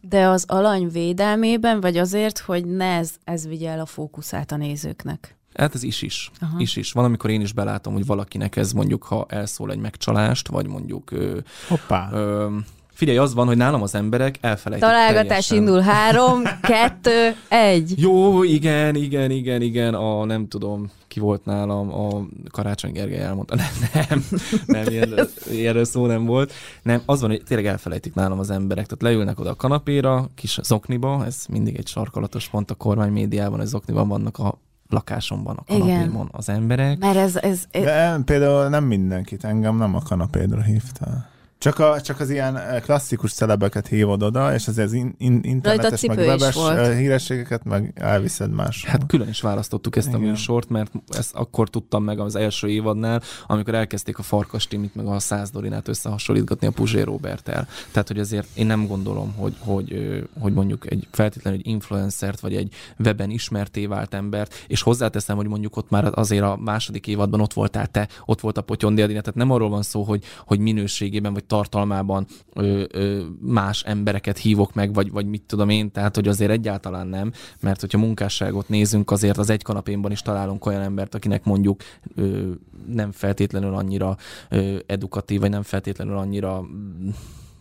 De az alany védelmében, vagy azért, hogy ne ez, ez vigye el a fókuszát a nézőknek? Hát ez is is. Aha. Is is. Van, amikor én is belátom, hogy valakinek ez mondjuk, ha elszól egy megcsalást, vagy mondjuk... Ö, Hoppá. Ö, Figyelj, az van, hogy nálam az emberek elfelejtik Találgatás teljesen. indul. Három, kettő, egy. Jó, igen, igen, igen, igen. A nem tudom, ki volt nálam, a Karácsony Gergely elmondta. Nem, nem, nem ilyen, ilyenről szó nem volt. Nem, az van, hogy tényleg elfelejtik nálam az emberek. Tehát leülnek oda a kanapéra, kis zokniba, ez mindig egy sarkalatos pont a kormány médiában, hogy zokniban vannak a lakásomban, a kanapémon az emberek. Mert ez, ez, ez... De például nem mindenkit, engem nem a kanapédra hívtál. Csak, a, csak az ilyen eh, klasszikus celebeket hívod oda, és azért az in, in, internetes, meg webes eh, hírességeket meg elviszed más. Hát külön is választottuk ezt Igen. a műsort, mert ezt akkor tudtam meg az első évadnál, amikor elkezdték a Farkas Timit meg a Száz Dorinát összehasonlítgatni a Puzsé Robertel. Tehát, hogy azért én nem gondolom, hogy, hogy, hogy mondjuk egy feltétlenül egy influencert, vagy egy weben ismerté vált embert, és hozzáteszem, hogy mondjuk ott már azért a második évadban ott voltál te, ott volt a Potyondi Adina, tehát nem arról van szó, hogy, hogy minőségében, vagy tartalmában ö, ö, más embereket hívok meg, vagy, vagy mit tudom én, tehát hogy azért egyáltalán nem, mert hogyha munkásságot nézünk, azért az egy kanapénban is találunk olyan embert, akinek mondjuk ö, nem feltétlenül annyira ö, edukatív, vagy nem feltétlenül annyira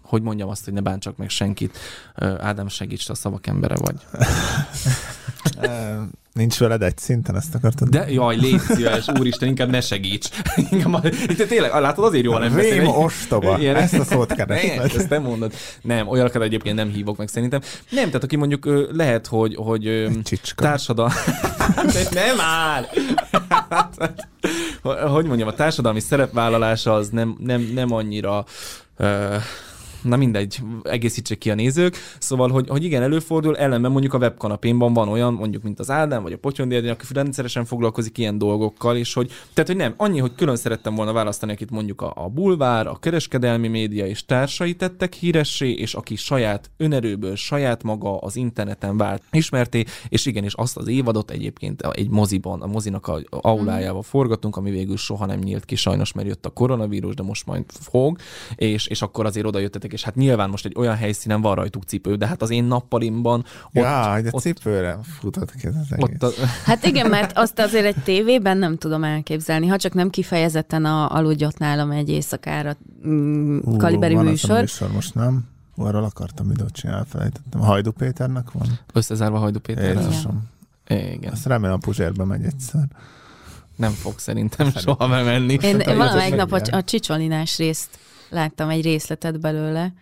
hogy mondjam azt, hogy ne bántsak meg senkit. Ádám, segíts, a szavak embere vagy. Nincs veled egy szinten, ezt akartad? De jaj, légy szíves, úristen, inkább ne segíts. Itt tényleg, látod, azért jó, nem beszélni. Rém ostoba, Ilyen. ezt a szót keresd. ezt nem mondod. Nem, olyanokat egyébként nem hívok meg szerintem. Nem, tehát aki mondjuk lehet, hogy, hogy társadal... nem áll! hogy mondjam, a társadalmi szerepvállalása az nem, nem, nem annyira na mindegy, egészítsék ki a nézők. Szóval, hogy, hogy igen, előfordul, ellenben mondjuk a webkanapénban van olyan, mondjuk, mint az Ádám, vagy a Potyondi aki rendszeresen foglalkozik ilyen dolgokkal, és hogy, tehát, hogy nem, annyi, hogy külön szerettem volna választani, akit mondjuk a, a bulvár, a kereskedelmi média és társai tettek híressé, és aki saját önerőből, saját maga az interneten vált ismerté, és igenis azt az évadot egyébként egy moziban, a mozinak a aulájával forgatunk, ami végül soha nem nyílt ki, sajnos, mert jött a koronavírus, de most majd fog, és, és akkor azért oda jöttetek, és hát nyilván most egy olyan helyszínen van rajtuk cipő, de hát az én nappalimban ott, ja, de ott, cipőre futott ki az ott a... Hát igen, mert azt azért egy tévében nem tudom elképzelni, ha csak nem kifejezetten a aludjott nálam egy éjszakára mm, Hú, kaliberi műsor. Műsor. most nem. Arról akartam videót csinálni, elfelejtettem. Hajdu Péternek van? Összezárva Hajdu Péterrel. Jézusom. Igen. Azt remélem a Puzsérbe megy egyszer. Nem fog szerintem szerintem. soha menni. Én valamelyik nap a, a csicsolinás részt láttam egy részletet belőle.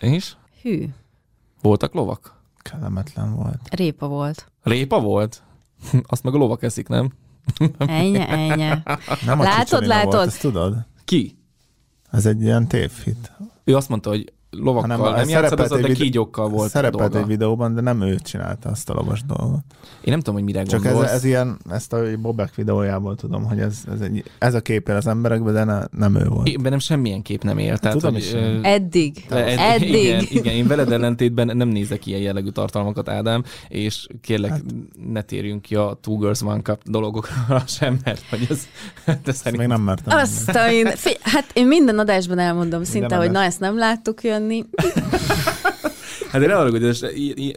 És? Hű. Voltak lovak? Kellemetlen volt. Répa volt. Répa volt? Azt meg a lovak eszik, nem? Ennyi, ennyi. Nem látod, látod? Volt, ezt tudod? Ki? Ez egy ilyen tévhit. Ő azt mondta, hogy lovakkal hanem, nem játszott, az, de kígyókkal volt Szerepelt dolga. egy videóban, de nem ő csinálta azt a lovas dolgot. Én nem tudom, hogy mire Csak gondolsz. ez, ez ilyen, ezt a Bobek videójából tudom, hogy ez, ez, egy, ez a kép az emberekben, de ne, nem ő volt. Én bennem semmilyen kép nem él. Tehát, tudom hogy, is. Ö... Eddig. Ed, Eddig. Igen, igen, én veled ellentétben nem nézek ilyen jellegű tartalmakat, Ádám, és kérlek, hát. ne térjünk ki a Two Girls One Cup dologokra sem, mert hogy ez, de szerint... Még nem mertem. Azt én, hát én minden adásban elmondom szinte, hogy na ezt nem láttuk jönni. Hát én arra, hogy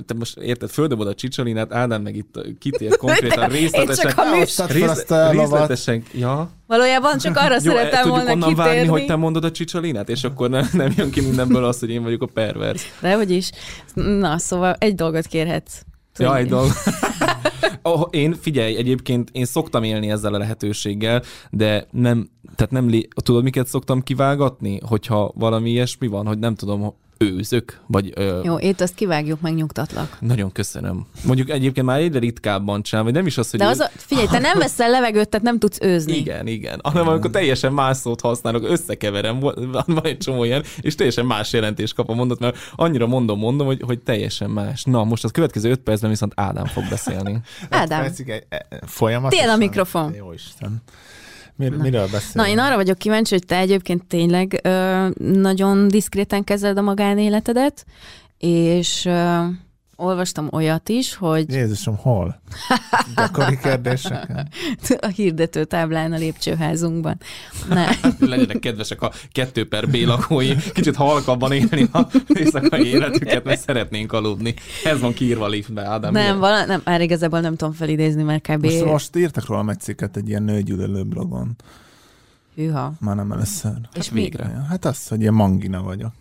te most érted, földobod a csicsolinát, Ádám meg itt kitér konkrétan részletesen. Rész, részletesen, ja. Valójában csak arra Jó, szeretem volna onnan kitérni. várni, hogy te mondod a csicsolinát, és akkor nem, nem jön ki mindenből az, hogy én vagyok a pervers. De hogy is. Na, szóval egy dolgot kérhetsz. Tudni. Ja, egy dolgot. Oh, én, figyelj, egyébként én szoktam élni ezzel a lehetőséggel, de nem, tehát nem, tudod, miket szoktam kivágatni, hogyha valami ilyesmi van, hogy nem tudom, őzök, vagy... Ö... Jó, itt azt kivágjuk, meg nyugtatlak. Nagyon köszönöm. Mondjuk egyébként már egyre ritkábban csinál, vagy nem is az, hogy... De az a, figyelj, te nem veszel levegőt, tehát nem tudsz őzni. Igen, igen. Hanem amikor teljesen más szót használok, összekeverem, van egy csomó ilyen, és teljesen más jelentést kap a mondat, mert annyira mondom, mondom, hogy, hogy teljesen más. Na, most az következő öt percben viszont Ádám fog beszélni. Ádám. E, folyamatosan. Tél a mikrofon. Jó Isten. Mir, miről beszélünk? Na, én arra vagyok kíváncsi, hogy te egyébként tényleg ö, nagyon diszkréten kezeled a magánéletedet, és ö, olvastam olyat is, hogy... Jézusom, hol? Gyakori kérdések. A hirdető táblán a lépcsőházunkban. Ne. Legyenek kedvesek a kettő per B lakói, kicsit halkabban élni a éjszakai életüket, mert szeretnénk aludni. Ez van kiírva a liftbe, Ádám. Nem, vala, nem, már igazából nem tudom felidézni, mert kb. Most, most írtak róla egy cikket egy ilyen nőgyűlölő blogon. Hűha. Már nem először. És hát végre. Hát az, hogy ilyen mangina vagyok.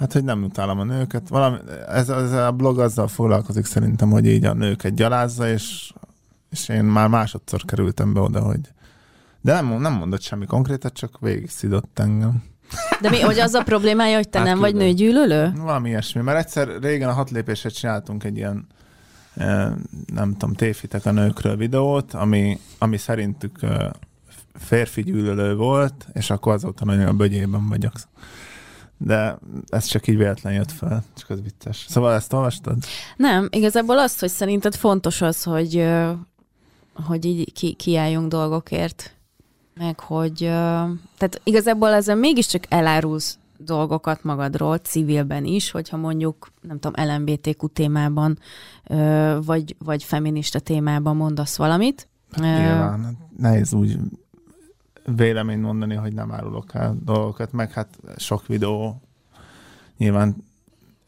Hát, hogy nem utálom a nőket. Valami, ez, ez a blog azzal foglalkozik szerintem, hogy így a nőket gyalázza, és, és én már másodszor kerültem be oda, hogy de nem, nem mondott semmi konkrétat, csak végig szidott engem. De mi, hogy az a problémája, hogy te hát nem vagy nőgyűlölő? Valami ilyesmi, mert egyszer régen a hat lépésre csináltunk egy ilyen eh, nem tudom, tévhitek a nőkről videót, ami, ami szerintük eh, férfi gyűlölő volt, és akkor azóta nagyon a bögyében vagyok de ez csak így véletlen jött fel, csak az vicces. Szóval ezt olvastad? Nem, igazából azt, hogy szerinted fontos az, hogy, hogy így ki, kiálljunk dolgokért, meg hogy, tehát igazából ezzel mégiscsak elárulsz dolgokat magadról, civilben is, hogyha mondjuk, nem tudom, LMBTQ témában, vagy, vagy feminista témában mondasz valamit. Hát nyilván, nehéz úgy véleményt mondani, hogy nem árulok el dolgokat, meg hát sok videó nyilván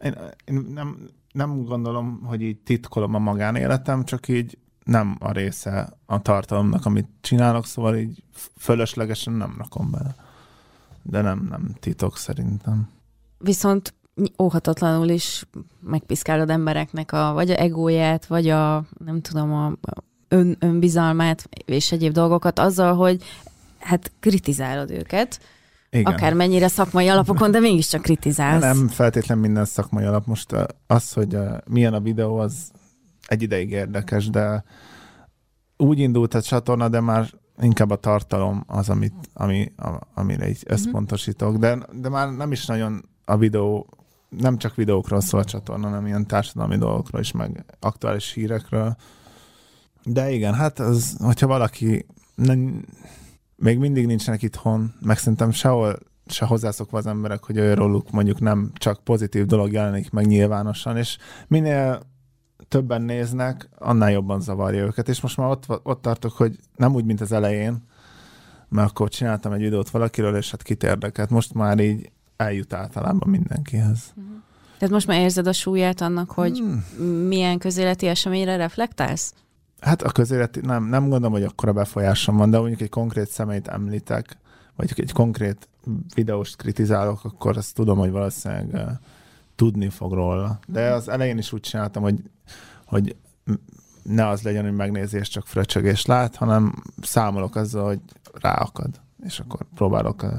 én, én nem, nem gondolom, hogy így titkolom a magánéletem, csak így nem a része a tartalomnak, amit csinálok, szóval így fölöslegesen nem rakom bele. De nem, nem titok szerintem. Viszont óhatatlanul is megpiszkálod embereknek a, vagy a egóját, vagy a, nem tudom, a ön, önbizalmát és egyéb dolgokat azzal, hogy hát kritizálod őket, igen. Akármennyire szakmai alapokon, de mégiscsak kritizálsz. Nem feltétlen minden szakmai alap. Most az, hogy milyen a videó, az egy ideig érdekes, de úgy indult a csatorna, de már inkább a tartalom az, amit, ami, amire így mhm. összpontosítok. De, de már nem is nagyon a videó nem csak videókról szól a csatorna, hanem ilyen társadalmi dolgokról is, meg aktuális hírekről. De igen, hát az, hogyha valaki nem, még mindig nincsenek itthon, meg szerintem sehol se hozzászokva az emberek, hogy róluk mondjuk nem csak pozitív dolog jelenik meg nyilvánosan, és minél többen néznek, annál jobban zavarja őket, és most már ott, ott tartok, hogy nem úgy, mint az elején, mert akkor csináltam egy videót valakiről, és hát kit érdekelt. Most már így eljut általában mindenkihez. Uh-huh. Tehát most már érzed a súlyát annak, hogy hmm. milyen közéleti eseményre reflektálsz? Hát a közéleti, nem, nem gondolom, hogy akkora befolyásom van, de mondjuk egy konkrét személyt említek, vagy egy konkrét videóst kritizálok, akkor azt tudom, hogy valószínűleg uh, tudni fog róla. De mhm. az elején is úgy csináltam, hogy, hogy ne az legyen, hogy megnézés csak fröcsögés lát, hanem számolok azzal, hogy ráakad, és akkor próbálok. Uh,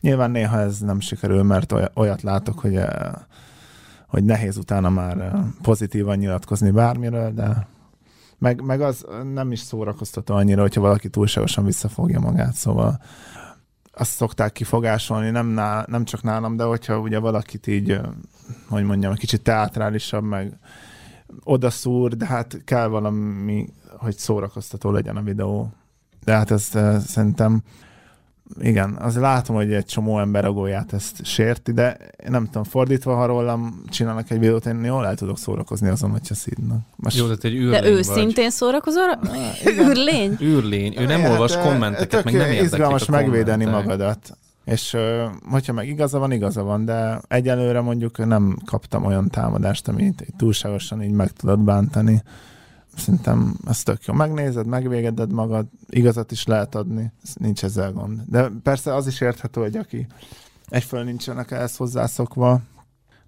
nyilván néha ez nem sikerül, mert olyat látok, hogy, uh, hogy nehéz utána már pozitívan nyilatkozni bármiről, de meg, meg az nem is szórakoztató annyira, hogyha valaki túlságosan visszafogja magát, szóval azt szokták kifogásolni, nem, nál, nem csak nálam, de hogyha ugye valakit így, hogy mondjam, kicsit teátrálisabb, meg odaszúr, de hát kell valami, hogy szórakoztató legyen a videó. De hát ez szerintem igen, az látom, hogy egy csomó ember a gólyát ezt sérti, de én nem tudom, fordítva, ha rólam csinálnak egy videót, én jól el tudok szórakozni azon, hogyha szídnak. Most... Jó, tehát egy űrlény De őszintén vagy. szórakozol? Ah, űrlény? Űrlény. Ő nem hát, olvas kommenteket, meg nem izgalmas megvédeni magadat. És hogyha meg igaza van, igaza van, de egyelőre mondjuk nem kaptam olyan támadást, amit túlságosan így meg tudod bántani. Szerintem ez tök jó. Megnézed, megvégeded magad, igazat is lehet adni, nincs ezzel gond. De persze az is érthető, hogy aki egyfelől nincsenek ehhez hozzászokva,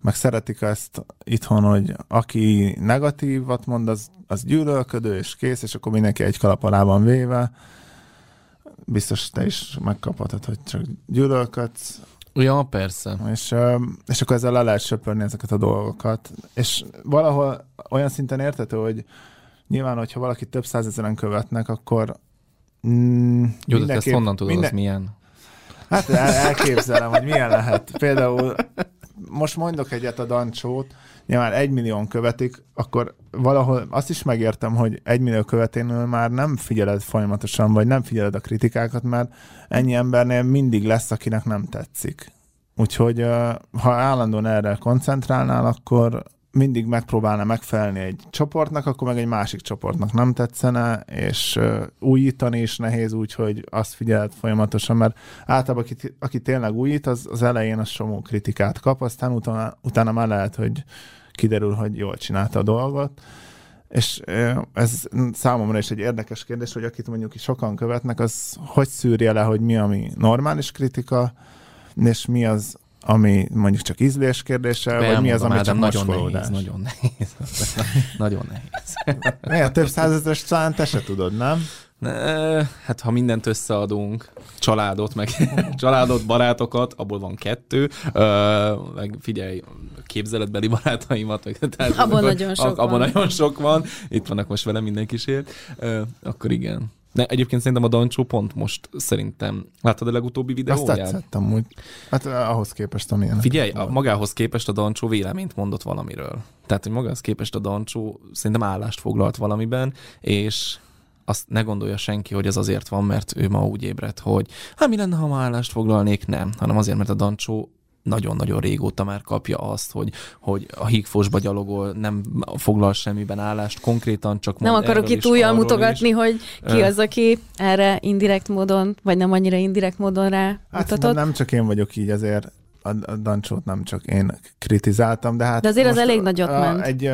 meg szeretik ezt itthon, hogy aki negatívat mond, az, az gyűlölködő és kész, és akkor mindenki egy kalap alá van véve. Biztos te is megkaphatod, hogy csak gyűlölködsz. Ja, persze. És, és akkor ezzel le lehet söpörni ezeket a dolgokat. És valahol olyan szinten értető, hogy Nyilván, hogyha valaki több százezeren követnek, akkor mm, Jó, de ezt honnan tudod, minden... az milyen? Hát el, elképzelem, hogy milyen lehet. Például most mondok egyet a Dancsót, nyilván egy millión követik, akkor valahol azt is megértem, hogy egy millió követénül már nem figyeled folyamatosan, vagy nem figyeled a kritikákat, mert ennyi embernél mindig lesz, akinek nem tetszik. Úgyhogy ha állandóan erre koncentrálnál, akkor mindig megpróbálna megfelelni egy csoportnak, akkor meg egy másik csoportnak nem tetszene, és újítani is nehéz úgy, hogy azt figyeled folyamatosan, mert általában aki, aki tényleg újít, az, az elején az somó kritikát kap, aztán utána, utána már lehet, hogy kiderül, hogy jól csinálta a dolgot. És ez számomra is egy érdekes kérdés, hogy akit mondjuk sokan követnek, az hogy szűrje le, hogy mi, ami normális kritika, és mi az, ami mondjuk csak ízlés kérdése, vagy mi az, ami csak nagyon nehéz, nagyon nehéz. nagyon nehéz. Miért több százezeres talán te se tudod, nem? Ne, hát ha mindent összeadunk, családot, meg családot, barátokat, abból van kettő, meg figyelj, képzeletbeli barátaimat, meg, tehát, abban nagyon sok abban van. nagyon sok van, itt vannak most velem mindenkisért, akkor igen. De egyébként szerintem a Dancsó pont most szerintem. Láttad a legutóbbi videóját? Azt tetszett amúgy. Hát eh, ahhoz képest, amilyen. Figyelj, a, magához képest a Dancsó véleményt mondott valamiről. Tehát, hogy magához képest a Dancsó szerintem állást foglalt valamiben, és azt ne gondolja senki, hogy ez azért van, mert ő ma úgy ébredt, hogy hát mi lenne, ha ma állást foglalnék? Nem, hanem azért, mert a Dancsó nagyon-nagyon régóta már kapja azt, hogy, hogy a hígfosba gyalogol, nem foglal semmiben állást, konkrétan csak Nem akarok itt újjal mutogatni, is. hogy ki az, aki erre indirekt módon, vagy nem annyira indirekt módon rá hát mutatott. nem csak én vagyok így, azért a Dancsót nem csak én kritizáltam, de hát... De azért az elég nagyot a, ment. Egy,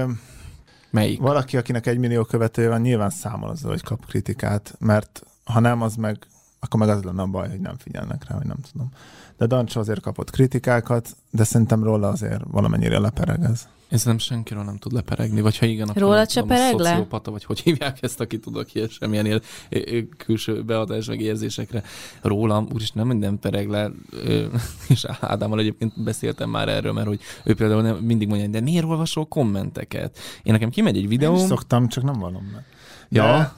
Melyik? Valaki, akinek egy millió követője van, nyilván számol azzal, hogy kap kritikát, mert ha nem, az meg, akkor meg az lenne a baj, hogy nem figyelnek rá, hogy nem tudom de Dancsó azért kapott kritikákat, de szerintem róla azért valamennyire lepereg ez. Én szerintem senkiről nem tud leperegni, vagy ha igen, akkor Róla se pereg le? Szociopata, vagy hogy hívják ezt, aki tudok ilyen semmilyen él, külső beadás meg érzésekre. Rólam, úgyis nem minden pereg le, és Ádámmal egyébként beszéltem már erről, mert hogy ő például nem, mindig mondja, de miért olvasol kommenteket? Én nekem kimegy egy videó. Én szoktam, csak nem vallom meg. Ja,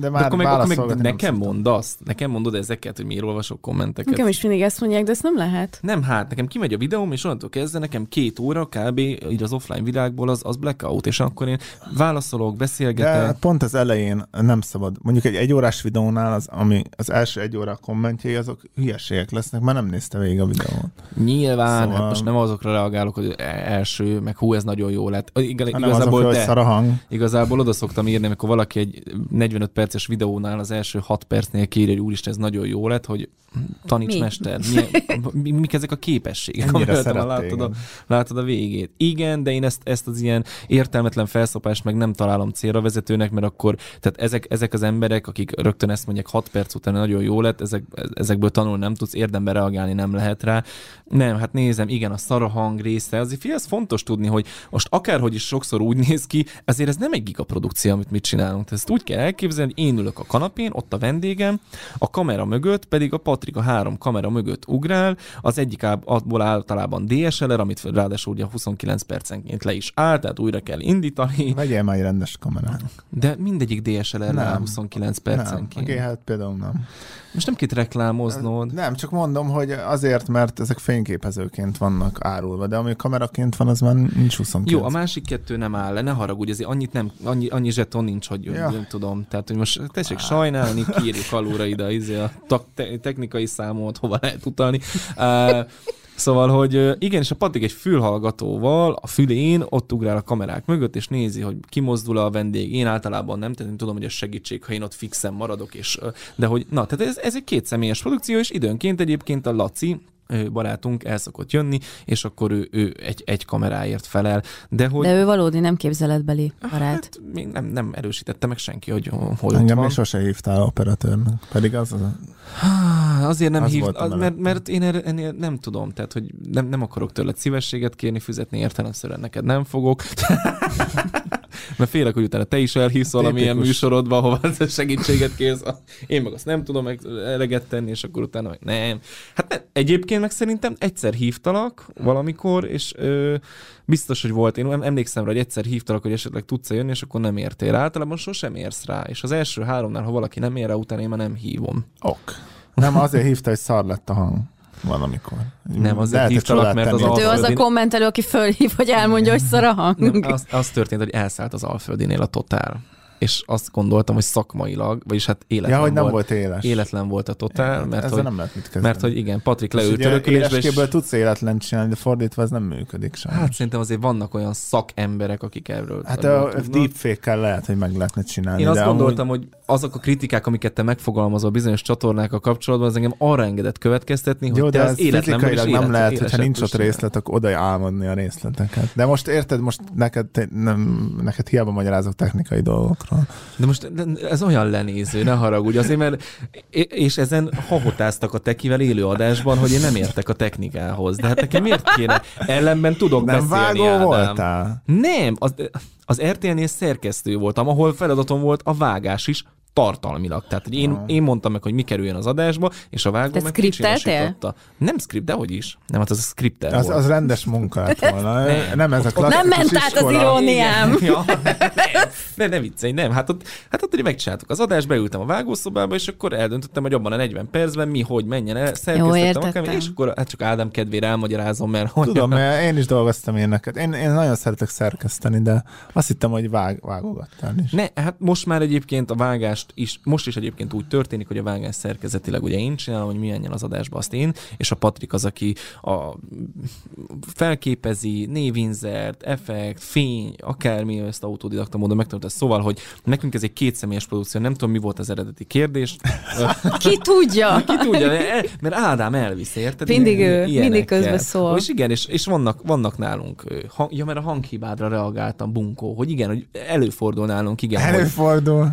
de már akkor meg, akkor meg nekem mondd azt, nekem mondod ezeket, hogy miért olvasok kommenteket. Nekem is mindig ezt mondják, de ezt nem lehet. Nem, hát nekem kimegy a videóm, és onnantól kezdve nekem két óra kb. így az offline világból az, az blackout, és akkor én válaszolok, beszélgetek. De pont az elején nem szabad. Mondjuk egy egyórás videónál az, ami az első egy óra kommentjei, azok hülyeségek lesznek, mert nem nézte végig a videót. Nyilván, szóval... hát most nem azokra reagálok, hogy első, meg hú, ez nagyon jó lett. Igaz, igazából, azokra, de, hang. igazából oda szoktam írni, amikor valaki egy 45 perces videónál az első 6 percnél kéri, hogy úristen, ez nagyon jó lett, hogy taníts Mi? mester, mi, mik ezek a képességek, amiről látod a, látod a végét. Igen, de én ezt, ezt az ilyen értelmetlen felszopást meg nem találom célra vezetőnek, mert akkor, tehát ezek, ezek az emberek, akik rögtön ezt mondják 6 perc után nagyon jó lett, ezek, ezekből tanulni nem tudsz, érdemben reagálni nem lehet rá. Nem, hát nézem, igen, a szarahang része, azért figyelj, ez fontos tudni, hogy most akárhogy is sokszor úgy néz ki, azért ez nem egy gigaprodukció, amit mit csinálunk. Tehát ezt úgy kell elképzelni, hogy én ülök a kanapén, ott a vendégem, a kamera mögött pedig a Patrik a három kamera mögött ugrál, az egyik abból általában DSLR, amit ráadásul ugye 29 percenként le is áll, tehát újra kell indítani. Vegyél már egy rendes kamerát. De mindegyik DSLR nem. 29 percenként. Nem, a g például nem. Most nem két reklámoznod. Nem, csak mondom, hogy azért, mert ezek fényképezőként vannak árulva, de ami kameraként van, az már nincs 29. Jó, a másik kettő nem áll le, ne haragudj, azért annyit nem, annyi, annyi zseton nincs, hogy ja. nem tudom. Tehát, hogy most tessék sajnálni, kiírjuk alulra ide izé a te- technikai számot, hova lehet utalni. Uh, Szóval, hogy igen, és a Patrik egy fülhallgatóval a fülén ott ugrál a kamerák mögött, és nézi, hogy kimozdul a vendég. Én általában nem, tehát én tudom, hogy ez segítség, ha én ott fixen maradok, és, de hogy, na, tehát ez, ez egy kétszemélyes produkció, és időnként egyébként a Laci, barátunk el szokott jönni, és akkor ő, ő egy, egy kameráért felel. De, hogy... de ő valódi, nem képzeletbeli barát. Hát, még nem, nem erősítette meg senki, hogy hol Engem van. sose hívtál operatőrnek, pedig az az... Azért nem az hív, az, mert, mert én erre, ennél nem tudom, tehát hogy nem, nem akarok tőled szívességet kérni, fizetni értelemszerűen neked nem fogok. mert félek, hogy utána te is elhívsz valamilyen műsorodba, hova segítséget kérsz. Én meg azt nem tudom eleget tenni, és akkor utána meg nem. Hát ne, egyébként meg szerintem egyszer hívtalak valamikor, és ö, biztos, hogy volt. Én emlékszem rá, hogy egyszer hívtalak, hogy esetleg tudsz jönni, és akkor nem értél. Általában sosem érsz rá. És az első háromnál, ha valaki nem ér rá, utána én már nem hívom. Ok. Nem, azért hívta, hogy szar lett a hang valamikor. Nem, azért hívtalak, mert az Alföldin... Ő az a kommentelő, aki fölhív, hogy elmondja, hogy szar a hang. Nem, az, az történt, hogy elszállt az Alföldinél a Totál és azt gondoltam, hogy szakmailag, vagyis hát életlen ja, hogy nem volt, volt éles. Életlen volt a totál, mert Ezzel hogy, nem lehet mit kezdeni. mert hogy igen, Patrik leült örökülésbe. És... tudsz életlen csinálni, de fordítva ez nem működik sem. Hát szerintem azért vannak olyan szakemberek, akik erről Hát a deepfake-kel lehet, hogy meg lehetne csinálni. Én azt gondoltam, amúgy... hogy azok a kritikák, amiket te megfogalmazol bizonyos a kapcsolatban, az engem arra engedett következtetni, hogy Jó, de te az fizikailag nem lehet, hogyha nincs ott részlet, akkor oda álmodni a részleteket. De most érted, most neked, nem, neked hiába magyarázok technikai dolgokról. De most ez olyan lenéző, ne haragudj, azért, mert és ezen hahotáztak a tekivel élő adásban, hogy én nem értek a technikához. De hát nekem miért kéne? Ellenben tudok nem beszélni, vágó Ádám. voltál? Nem, az, az RTL-nél szerkesztő voltam, ahol feladatom volt a vágás is, tartalmilag. Tehát hogy én, én mondtam meg, hogy mi kerüljön az adásba, és a vágó Te meg kicsinosította. Nem script, de hogy is. Nem, hát az a scripter az, volt. Az rendes munka lett volna. nem, nem ez a Nem ment át az iróniám. Ja, nem, ne viccelj, nem. Hát ott, hát ott megcsináltuk az adást, beültem a vágószobába, és akkor eldöntöttem, hogy abban a 40 percben mi, hogy menjen el, szerkesztettem akár, és akkor hát csak Ádám kedvére elmagyarázom, mert hogy Tudom, mert én is dolgoztam éneket. Én, én nagyon szeretek szerkeszteni, de azt hittem, hogy vág, vágogattál is. Ne, hát most már egyébként a vágást is, most is egyébként úgy történik, hogy a vágás szerkezetileg ugye én csinálom, hogy milyen az adásba azt én, és a Patrik az, aki a felképezi, névinzert, effekt, fény, akármi, ezt autodidakta módon megtanulta. Szóval, hogy nekünk ez egy kétszemélyes produkció, nem tudom, mi volt az eredeti kérdés. Ki tudja? Ki tudja, mert Ádám elvisz, érted? Mindig ő, mindig közben szól. És igen, és, és vannak, vannak nálunk, ja, mert a hanghibádra reagáltam, bunkó, hogy igen, hogy előfordul nálunk, igen. Előfordul. Hogy,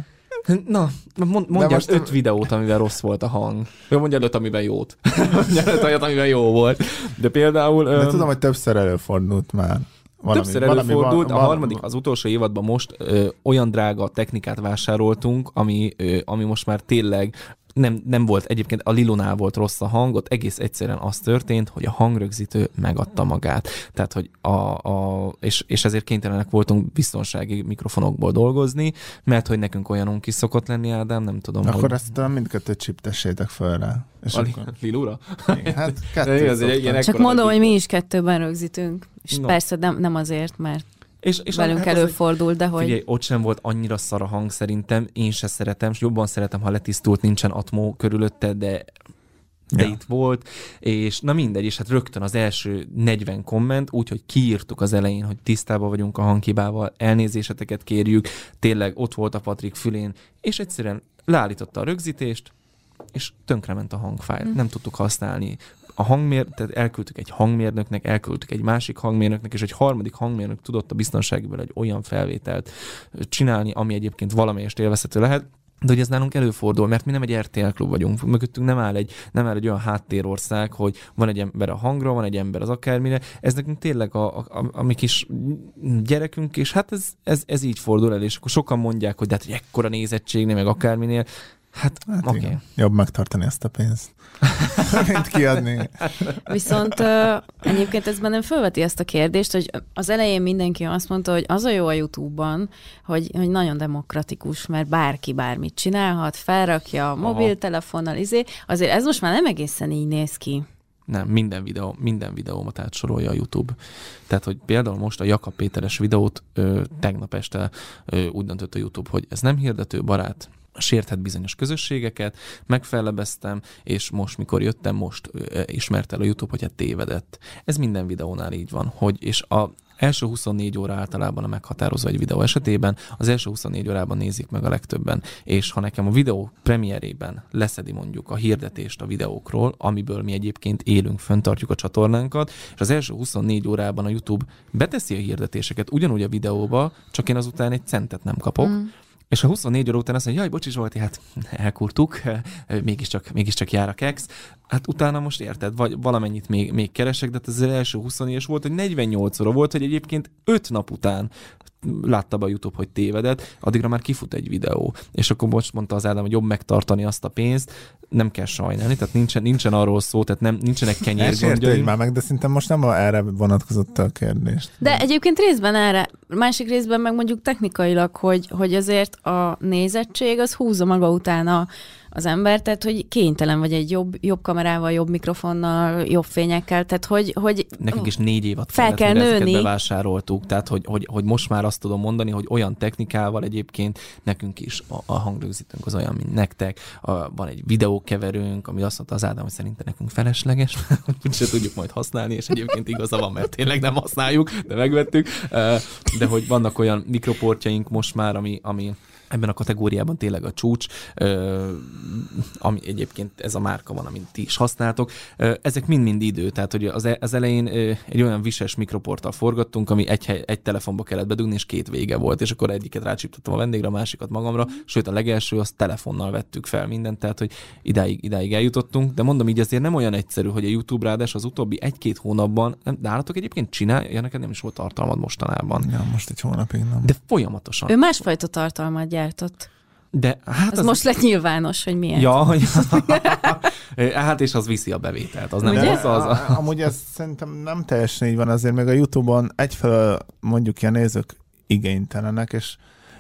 Na, mond, mondjál most öt videót, amivel rossz volt a hang. Jó, mondjál öt, amivel jót. mondjál öt olyat, amivel jó volt. De például... De öm... tudom, hogy többször előfordult már. Valami, Többször előfordult, valami, a harmadik, az utolsó évadban most ö, olyan drága technikát vásároltunk, ami, ö, ami most már tényleg nem, nem volt egyébként, a Lilonál volt rossz a hangot, egész egyszerűen az történt, hogy a hangrögzítő megadta magát. Tehát, hogy a, a és, és ezért kénytelenek voltunk biztonsági mikrofonokból dolgozni, mert hogy nekünk olyanunk is szokott lenni, Ádám, nem tudom. Akkor hogy... ezt mindkettőt csiptessétek föl rá. És a akkor... Lilura? Hát kettő Csak mondom, hogy mi is kettőben rögzítünk. És no. persze nem, nem azért, mert és, és velünk hát előfordul, de hogy... Figyelj, ott sem volt annyira szar a hang szerintem, én se szeretem, és jobban szeretem, ha letisztult, nincsen atmó körülötte, de de ja. itt volt, és na mindegy, és hát rögtön az első 40 komment, úgyhogy kiírtuk az elején, hogy tisztában vagyunk a hanghibával, elnézéseteket kérjük, tényleg ott volt a Patrik fülén, és egyszerűen leállította a rögzítést, és tönkrement a hangfájl, mm. nem tudtuk használni a hangmér, tehát elküldtük egy hangmérnöknek, elküldtük egy másik hangmérnöknek, és egy harmadik hangmérnök tudott a biztonságból egy olyan felvételt csinálni, ami egyébként valamelyest élvezhető lehet, de hogy ez nálunk előfordul, mert mi nem egy RTL klub vagyunk, mögöttünk nem áll egy, nem áll egy olyan háttérország, hogy van egy ember a hangra, van egy ember az akármire, ez nekünk tényleg a, a, a, a mi kis gyerekünk, és hát ez, ez, ez így fordul el, és akkor sokan mondják, hogy de hát, hogy ekkora nézettségnél, meg akárminél, Hát, hát oké. Okay. Jobb megtartani ezt a pénzt, mint kiadni. Viszont uh, egyébként ez bennem felveti ezt a kérdést, hogy az elején mindenki azt mondta, hogy az a jó a YouTube-ban, hogy, hogy nagyon demokratikus, mert bárki bármit csinálhat, felrakja a mobiltelefonnal, izé. Azért ez most már nem egészen így néz ki. Nem, minden videó, minden videómat átsorolja a YouTube. Tehát, hogy például most a Jakab Péteres videót ö, tegnap este ö, úgy döntött a YouTube, hogy ez nem hirdető barát, sérthet bizonyos közösségeket, megfelebeztem, és most, mikor jöttem, most ismert el a YouTube, hogy hát tévedett. Ez minden videónál így van, hogy és a első 24 óra általában a meghatározó egy videó esetében, az első 24 órában nézik meg a legtöbben, és ha nekem a videó premierében leszedi mondjuk a hirdetést a videókról, amiből mi egyébként élünk, föntartjuk a csatornánkat, és az első 24 órában a YouTube beteszi a hirdetéseket ugyanúgy a videóba, csak én azután egy centet nem kapok, mm. És a 24 óra után azt mondja, jaj, bocsi Zsolti, hát elkurtuk, mégiscsak, mégiscsak jár a kex. Hát utána most érted, vagy valamennyit még, még keresek, de hát az első 24 és volt, hogy 48 óra volt, hogy egyébként 5 nap után látta be a YouTube, hogy tévedett, addigra már kifut egy videó. És akkor most mondta az Ádám, hogy jobb megtartani azt a pénzt, nem kell sajnálni, tehát nincsen, nincsen arról szó, tehát nem, nincsenek kenyérgondjaim. már meg, de szinte most nem erre vonatkozott a kérdést. De egyébként részben erre, másik részben meg mondjuk technikailag, hogy, hogy azért a nézettség az húzza maga után a, az ember, tehát hogy kénytelen vagy egy jobb, jobb kamerával, jobb mikrofonnal, jobb fényekkel, tehát hogy... hogy Nekünk is négy évad fel kellett, kell nőni. bevásároltuk, tehát hogy, hogy, hogy, most már azt tudom mondani, hogy olyan technikával egyébként nekünk is a, a hangrögzítőnk az olyan, mint nektek, a, van egy videókeverőnk, ami azt mondta az Ádám, hogy szerintem nekünk felesleges, úgyse tudjuk majd használni, és egyébként igaza van, mert tényleg nem használjuk, de megvettük, de hogy vannak olyan mikroportjaink most már, ami, ami ebben a kategóriában tényleg a csúcs, ami egyébként ez a márka van, amit ti is használtok. Ezek mind-mind idő, tehát hogy az, e, az elején egy olyan vises mikroporttal forgattunk, ami egy, egy telefonba kellett bedugni, és két vége volt, és akkor egyiket rácsíptottam a vendégre, a másikat magamra, sőt a legelső azt telefonnal vettük fel mindent, tehát hogy idáig, idáig eljutottunk, de mondom így azért nem olyan egyszerű, hogy a YouTube ráadás az utóbbi egy-két hónapban, nem, nálatok egyébként csinálja, neked nem is volt tartalmad mostanában. Ja, most egy hónapig nem. De folyamatosan. Ő másfajta tartalmat gyártott. De hát az, az most lett nyilvános, hogy milyen. Ja, hogy hát és az viszi a bevételt, az nem az, az, az. Amúgy ez szerintem nem teljesen így van, azért meg a Youtube-on egyfelől mondjuk ilyen nézők igénytelenek, és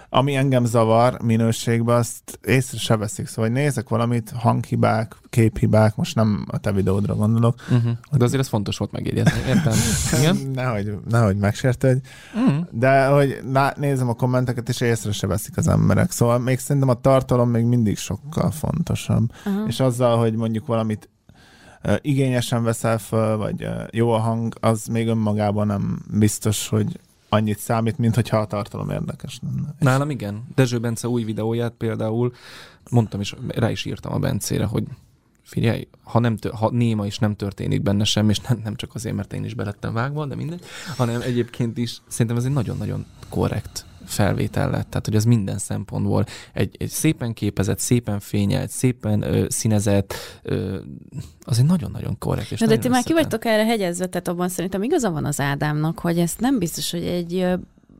ami engem zavar minőségben, azt észre se veszik. Szóval, hogy nézek valamit, hanghibák, képhibák, most nem a te videódra gondolok. Uh-huh. De azért ez fontos volt megjegyezni, értem? Igen? nehogy, nehogy megsértődj. Uh-huh. De hogy ná- nézem a kommenteket, és észre se veszik az emberek. Szóval még szerintem a tartalom még mindig sokkal fontosabb. Uh-huh. És azzal, hogy mondjuk valamit igényesen veszel föl, vagy jó a hang, az még önmagában nem biztos, hogy annyit számít, mint hogyha a tartalom érdekes lenne. Nálam igen. Dezső Bence új videóját például, mondtam is, rá is írtam a Bencére, hogy figyelj, ha, nem tör, ha néma is nem történik benne semmi, és nem, nem csak azért, mert én is belettem vágva, de mindegy, hanem egyébként is szerintem ez egy nagyon-nagyon korrekt felvétel lett. Tehát, hogy az minden szempontból egy, egy szépen képezett, szépen fényelt, szépen ö, színezett, ö, az egy nagyon-nagyon korrekt. És Na, de ti már ki vagytok erre hegyezve, tehát abban szerintem igaza van az Ádámnak, hogy ez nem biztos, hogy egy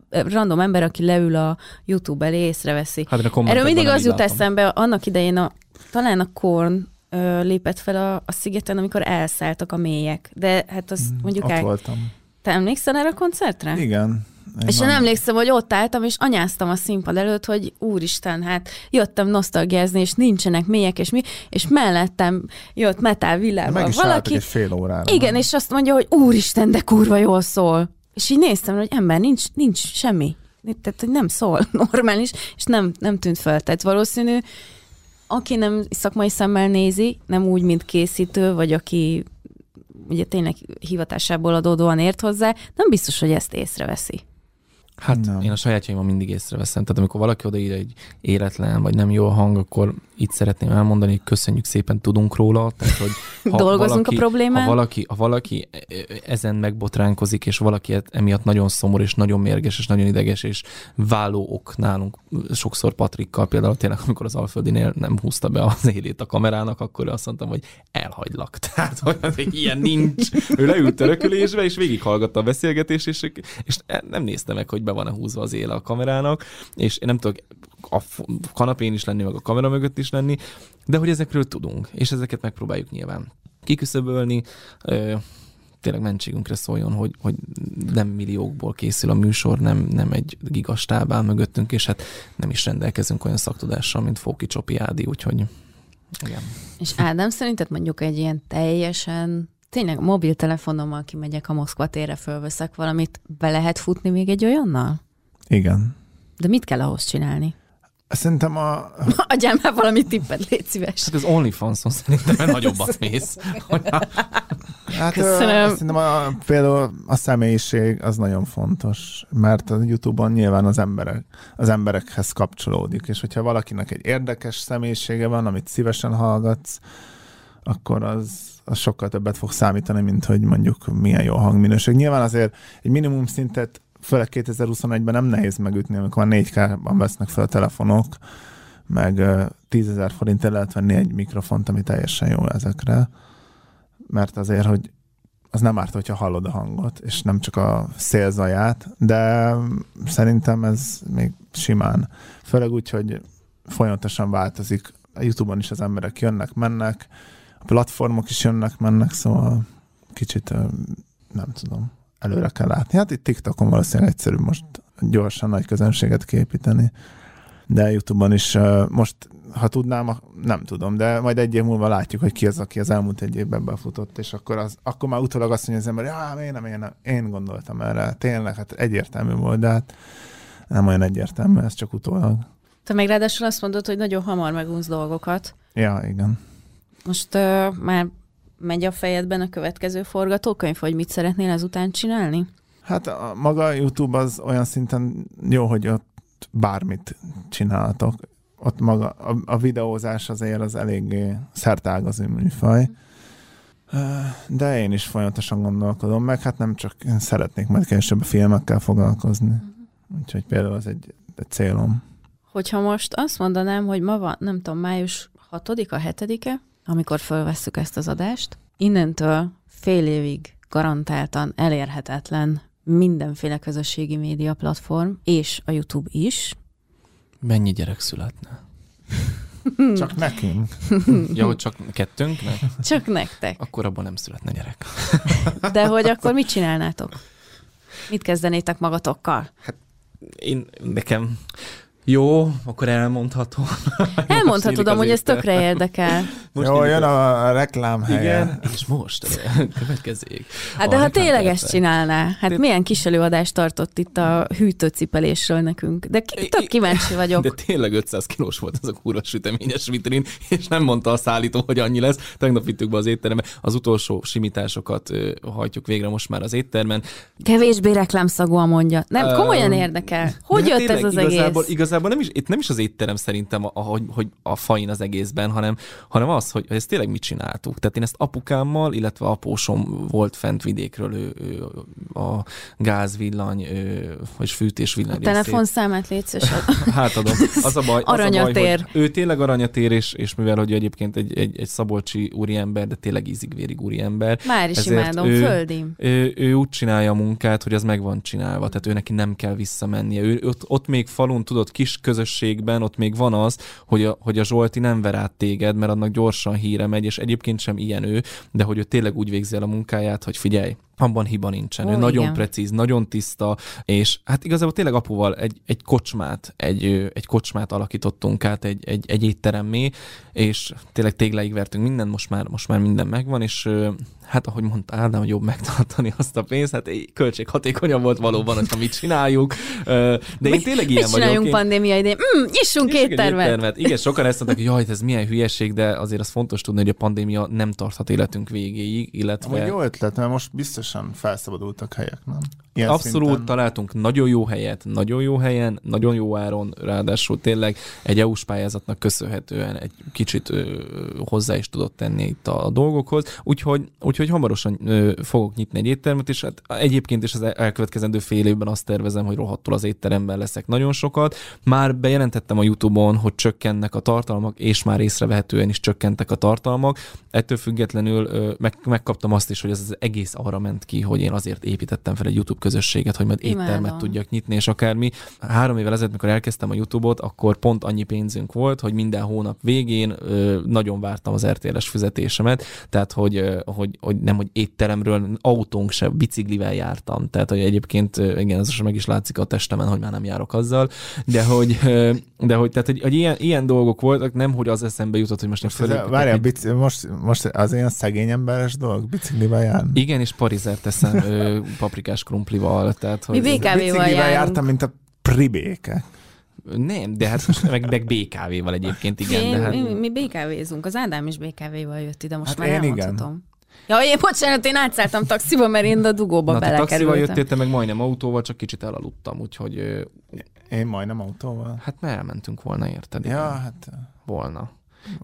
random ember, aki leül a YouTube elé, észreveszi. Hát, Erről mindig az jut eszembe, annak idején a talán a Korn ö, lépett fel a, a szigeten, amikor elszálltak a mélyek. De hát azt Mm, mondjuk Ott el... voltam. Te emlékszel erre a koncertre? Igen. Én És én van- emlékszem, hogy ott álltam, és anyáztam a színpad előtt, hogy úristen, hát jöttem nosztalgiázni, és nincsenek mélyek, és mi, és mellettem jött is álltak valaki. egy fél órára. Igen, és azt mondja, hogy úristen, de kurva jól szól. És így néztem, hogy ember, nincs, nincs semmi. Tehát, hogy nem szól normális, és nem, nem tűnt fel. Tehát valószínű, aki nem szakmai szemmel nézi, nem úgy, mint készítő, vagy aki ugye tényleg hivatásából adódóan ért hozzá, nem biztos, hogy ezt észreveszi. Hát Nem. én a sajátjaimon mindig észreveszem. Tehát amikor valaki odaír egy éretlen, vagy nem jó a hang, akkor itt szeretném elmondani, hogy köszönjük szépen, tudunk róla. Tehát, hogy ha Dolgozunk valaki, a problémán. Ha valaki, ha valaki ezen megbotránkozik, és valaki e- emiatt nagyon szomor, és nagyon mérges, és nagyon ideges, és váló ok nálunk, sokszor Patrikkal például tényleg, amikor az Alföldinél nem húzta be az élét a kamerának, akkor azt mondtam, hogy elhagylak. Tehát, hogy ilyen nincs. Ő leült törökülésbe, és végighallgatta a beszélgetést, és, és nem nézte meg, hogy be van-e húzva az éle a kamerának, és én nem tudok a kanapén is lenni, meg a kamera mögött is lenni, de hogy ezekről tudunk, és ezeket megpróbáljuk nyilván kiküszöbölni, tényleg mentségünkre szóljon, hogy, hogy nem milliókból készül a műsor, nem, nem egy gigastáb áll mögöttünk, és hát nem is rendelkezünk olyan szaktudással, mint Fóki Csopi Ádi, úgyhogy igen. És Ádám, szerinted mondjuk egy ilyen teljesen, tényleg mobiltelefonommal kimegyek a Moszkva térre, fölveszek valamit, be lehet futni még egy olyannal? Igen. De mit kell ahhoz csinálni? Szerintem a... Adjál már valami tippet, légy szíves. Hát az OnlyFans-on szerintem nagyobbat mész. Hát Köszönöm. ö, szerintem a, például a személyiség az nagyon fontos, mert a Youtube-on nyilván az emberek, az emberekhez kapcsolódik, és hogyha valakinek egy érdekes személyisége van, amit szívesen hallgatsz, akkor az, az sokkal többet fog számítani, mint hogy mondjuk milyen jó a hangminőség. Nyilván azért egy minimum szintet, főleg 2021-ben nem nehéz megütni, amikor már 4K-ban vesznek fel a telefonok, meg ö, 10 ezer forintért lehet venni egy mikrofont, ami teljesen jó ezekre mert azért, hogy az nem árt, hogyha hallod a hangot, és nem csak a szélzaját, de szerintem ez még simán. Főleg úgy, hogy folyamatosan változik. A Youtube-on is az emberek jönnek, mennek, platformok is jönnek, mennek, szóval kicsit nem tudom, előre kell látni. Hát itt TikTokon valószínűleg egyszerűbb most gyorsan nagy közönséget képíteni, de Youtube-on is most ha tudnám, nem tudom, de majd egy év múlva látjuk, hogy ki az, aki az elmúlt egy évben befutott, és akkor, az, akkor már utólag azt mondja az ember, hogy én nem, én nem, én gondoltam erre. Tényleg, hát egyértelmű volt, de hát nem olyan egyértelmű, ez csak utólag. Te meg ráadásul azt mondod, hogy nagyon hamar megunsz dolgokat. Ja, igen. Most uh, már megy a fejedben a következő forgatókönyv, hogy mit szeretnél ezután csinálni? Hát a, maga a YouTube az olyan szinten jó, hogy ott bármit csináltok. Ott maga a, a videózás azért az eléggé szertágazó műfaj. De én is folyamatosan gondolkodom, meg hát nem csak én szeretnék majd később a filmekkel foglalkozni. Úgyhogy például az egy, egy célom. Hogyha most azt mondanám, hogy ma van, nem tudom, május 6-a, 7-e, amikor fölvesszük ezt az adást, innentől fél évig garantáltan elérhetetlen mindenféle közösségi média platform, és a YouTube is. Mennyi gyerek születne? Csak nekünk. Hogy csak kettőnknek? Csak nektek. Akkor abban nem születne gyerek. De hogy akkor mit csinálnátok? Mit kezdenétek magatokkal? Én, nekem Jó, akkor elmondhatom. Elmondhatod, amúgy ez tökre érdekel. Most Jó, jön a, a reklám helye. Igen, és most következzék. Hát de ha tényleg ezt csinálná, hát milyen kis előadást tartott itt a hűtőcipelésről nekünk. De ki- tök kíváncsi vagyok. De tényleg 500 kilós volt az a kurva süteményes vitrin, és nem mondta a szállító, hogy annyi lesz. Tegnap vittük be az étterembe. Az utolsó simításokat hajtjuk végre most már az éttermen. Kevésbé reklámszagúan mondja. Nem, komolyan érdekel. Hogy De hát jött ez az egész? Igazából nem is, itt nem is az étterem szerintem, ahogy, hogy a fain az egészben, hanem, hanem az, az, hogy ezt tényleg mit csináltuk. Tehát én ezt apukámmal, illetve apósom volt fent vidékről, ő, ő a gázvillany, ő, vagy fűtésvillany A telefonszámát légy Hát adom. Az a baj, aranyatér. Az a baj, hogy ő tényleg aranyatér, és, és mivel hogy egyébként egy, egy, egy szabolcsi úriember, de tényleg ízig-vérig úriember. Már is imádom, ő, földi. Ő, ő, ő úgy csinálja a munkát, hogy az meg van csinálva, tehát ő neki nem kell visszamennie. Ő, ott, ott még falun, tudod, kis közösségben, ott még van az, hogy a, hogy a Zsolti nem ver át téged, mert annak gyorsan híre megy, és egyébként sem ilyen ő, de hogy ő tényleg úgy végzi el a munkáját, hogy figyelj, abban hiba nincsen. Ó, ő nagyon igen. precíz, nagyon tiszta, és hát igazából tényleg apuval egy, egy kocsmát, egy, egy kocsmát alakítottunk át egy, egy, egy étteremmé, és tényleg tégláig vertünk minden, most már, most már minden megvan, és hát ahogy mondta Ádám, hogy jobb megtartani azt a pénzt, hát költséghatékonyabb volt valóban, hogyha mit csináljuk. De én tényleg ilyen mit vagyok. Én... pandémia idején? Mm, nyissunk éttermet. éttermet. Igen, sokan ezt mondták, hogy jaj, ez milyen hülyeség, de azért az fontos tudni, hogy a pandémia nem tarthat életünk végéig, illetve... Amúgy jó ötlet, mert most biztosan felszabadultak helyek, nem? Ilyen Abszolút szinten. találtunk nagyon jó helyet, nagyon jó helyen, nagyon jó áron, ráadásul tényleg egy EU-s pályázatnak köszönhetően egy kicsit ö, hozzá is tudott tenni itt a, a dolgokhoz, úgyhogy, úgyhogy hamarosan ö, fogok nyitni egy éttermet, és hát egyébként is az elkövetkezendő fél évben azt tervezem, hogy rohadtul az étteremben leszek nagyon sokat. Már bejelentettem a Youtube-on, hogy csökkennek a tartalmak, és már észrevehetően is csökkentek a tartalmak. Ettől függetlenül ö, meg, megkaptam azt is, hogy ez az egész arra ment ki, hogy én azért építettem fel egy YouTube közösséget, hogy majd Imádom. éttermet tudjak nyitni, és akármi. Három évvel ezelőtt, mikor elkezdtem a YouTube-ot, akkor pont annyi pénzünk volt, hogy minden hónap végén ö, nagyon vártam az RTL-es fizetésemet, tehát hogy, ö, hogy, hogy nem, hogy étteremről, autónk se, biciklivel jártam, tehát hogy egyébként, igen, ez meg is látszik a testemen, hogy már nem járok azzal, de hogy, de hogy, tehát, hogy, hogy ilyen, ilyen dolgok voltak, nem, hogy az eszembe jutott, hogy most fölé. Várjál, egy... bici, most, most az ilyen szegény emberes dolog, biciklivel járni. Igen, és parizert teszem paprikás krumpli biciklival. Tehát, hogy... Mi BKV-val jártam, mint a pribéke. Nem, de hát most meg, meg BKV-val egyébként, igen. Én, de hát... mi, mi BKV-zunk, az Ádám is BKV-val jött ide, most hát már én elmondhatom. Igen. Ja, én bocsánat, én átszálltam taxiba, mert én a dugóba Na, belekerültem. taxival jöttél, te meg majdnem autóval, csak kicsit elaludtam, úgyhogy... Én majdnem autóval? Hát mert elmentünk volna, érted? Ja, hát... Volna.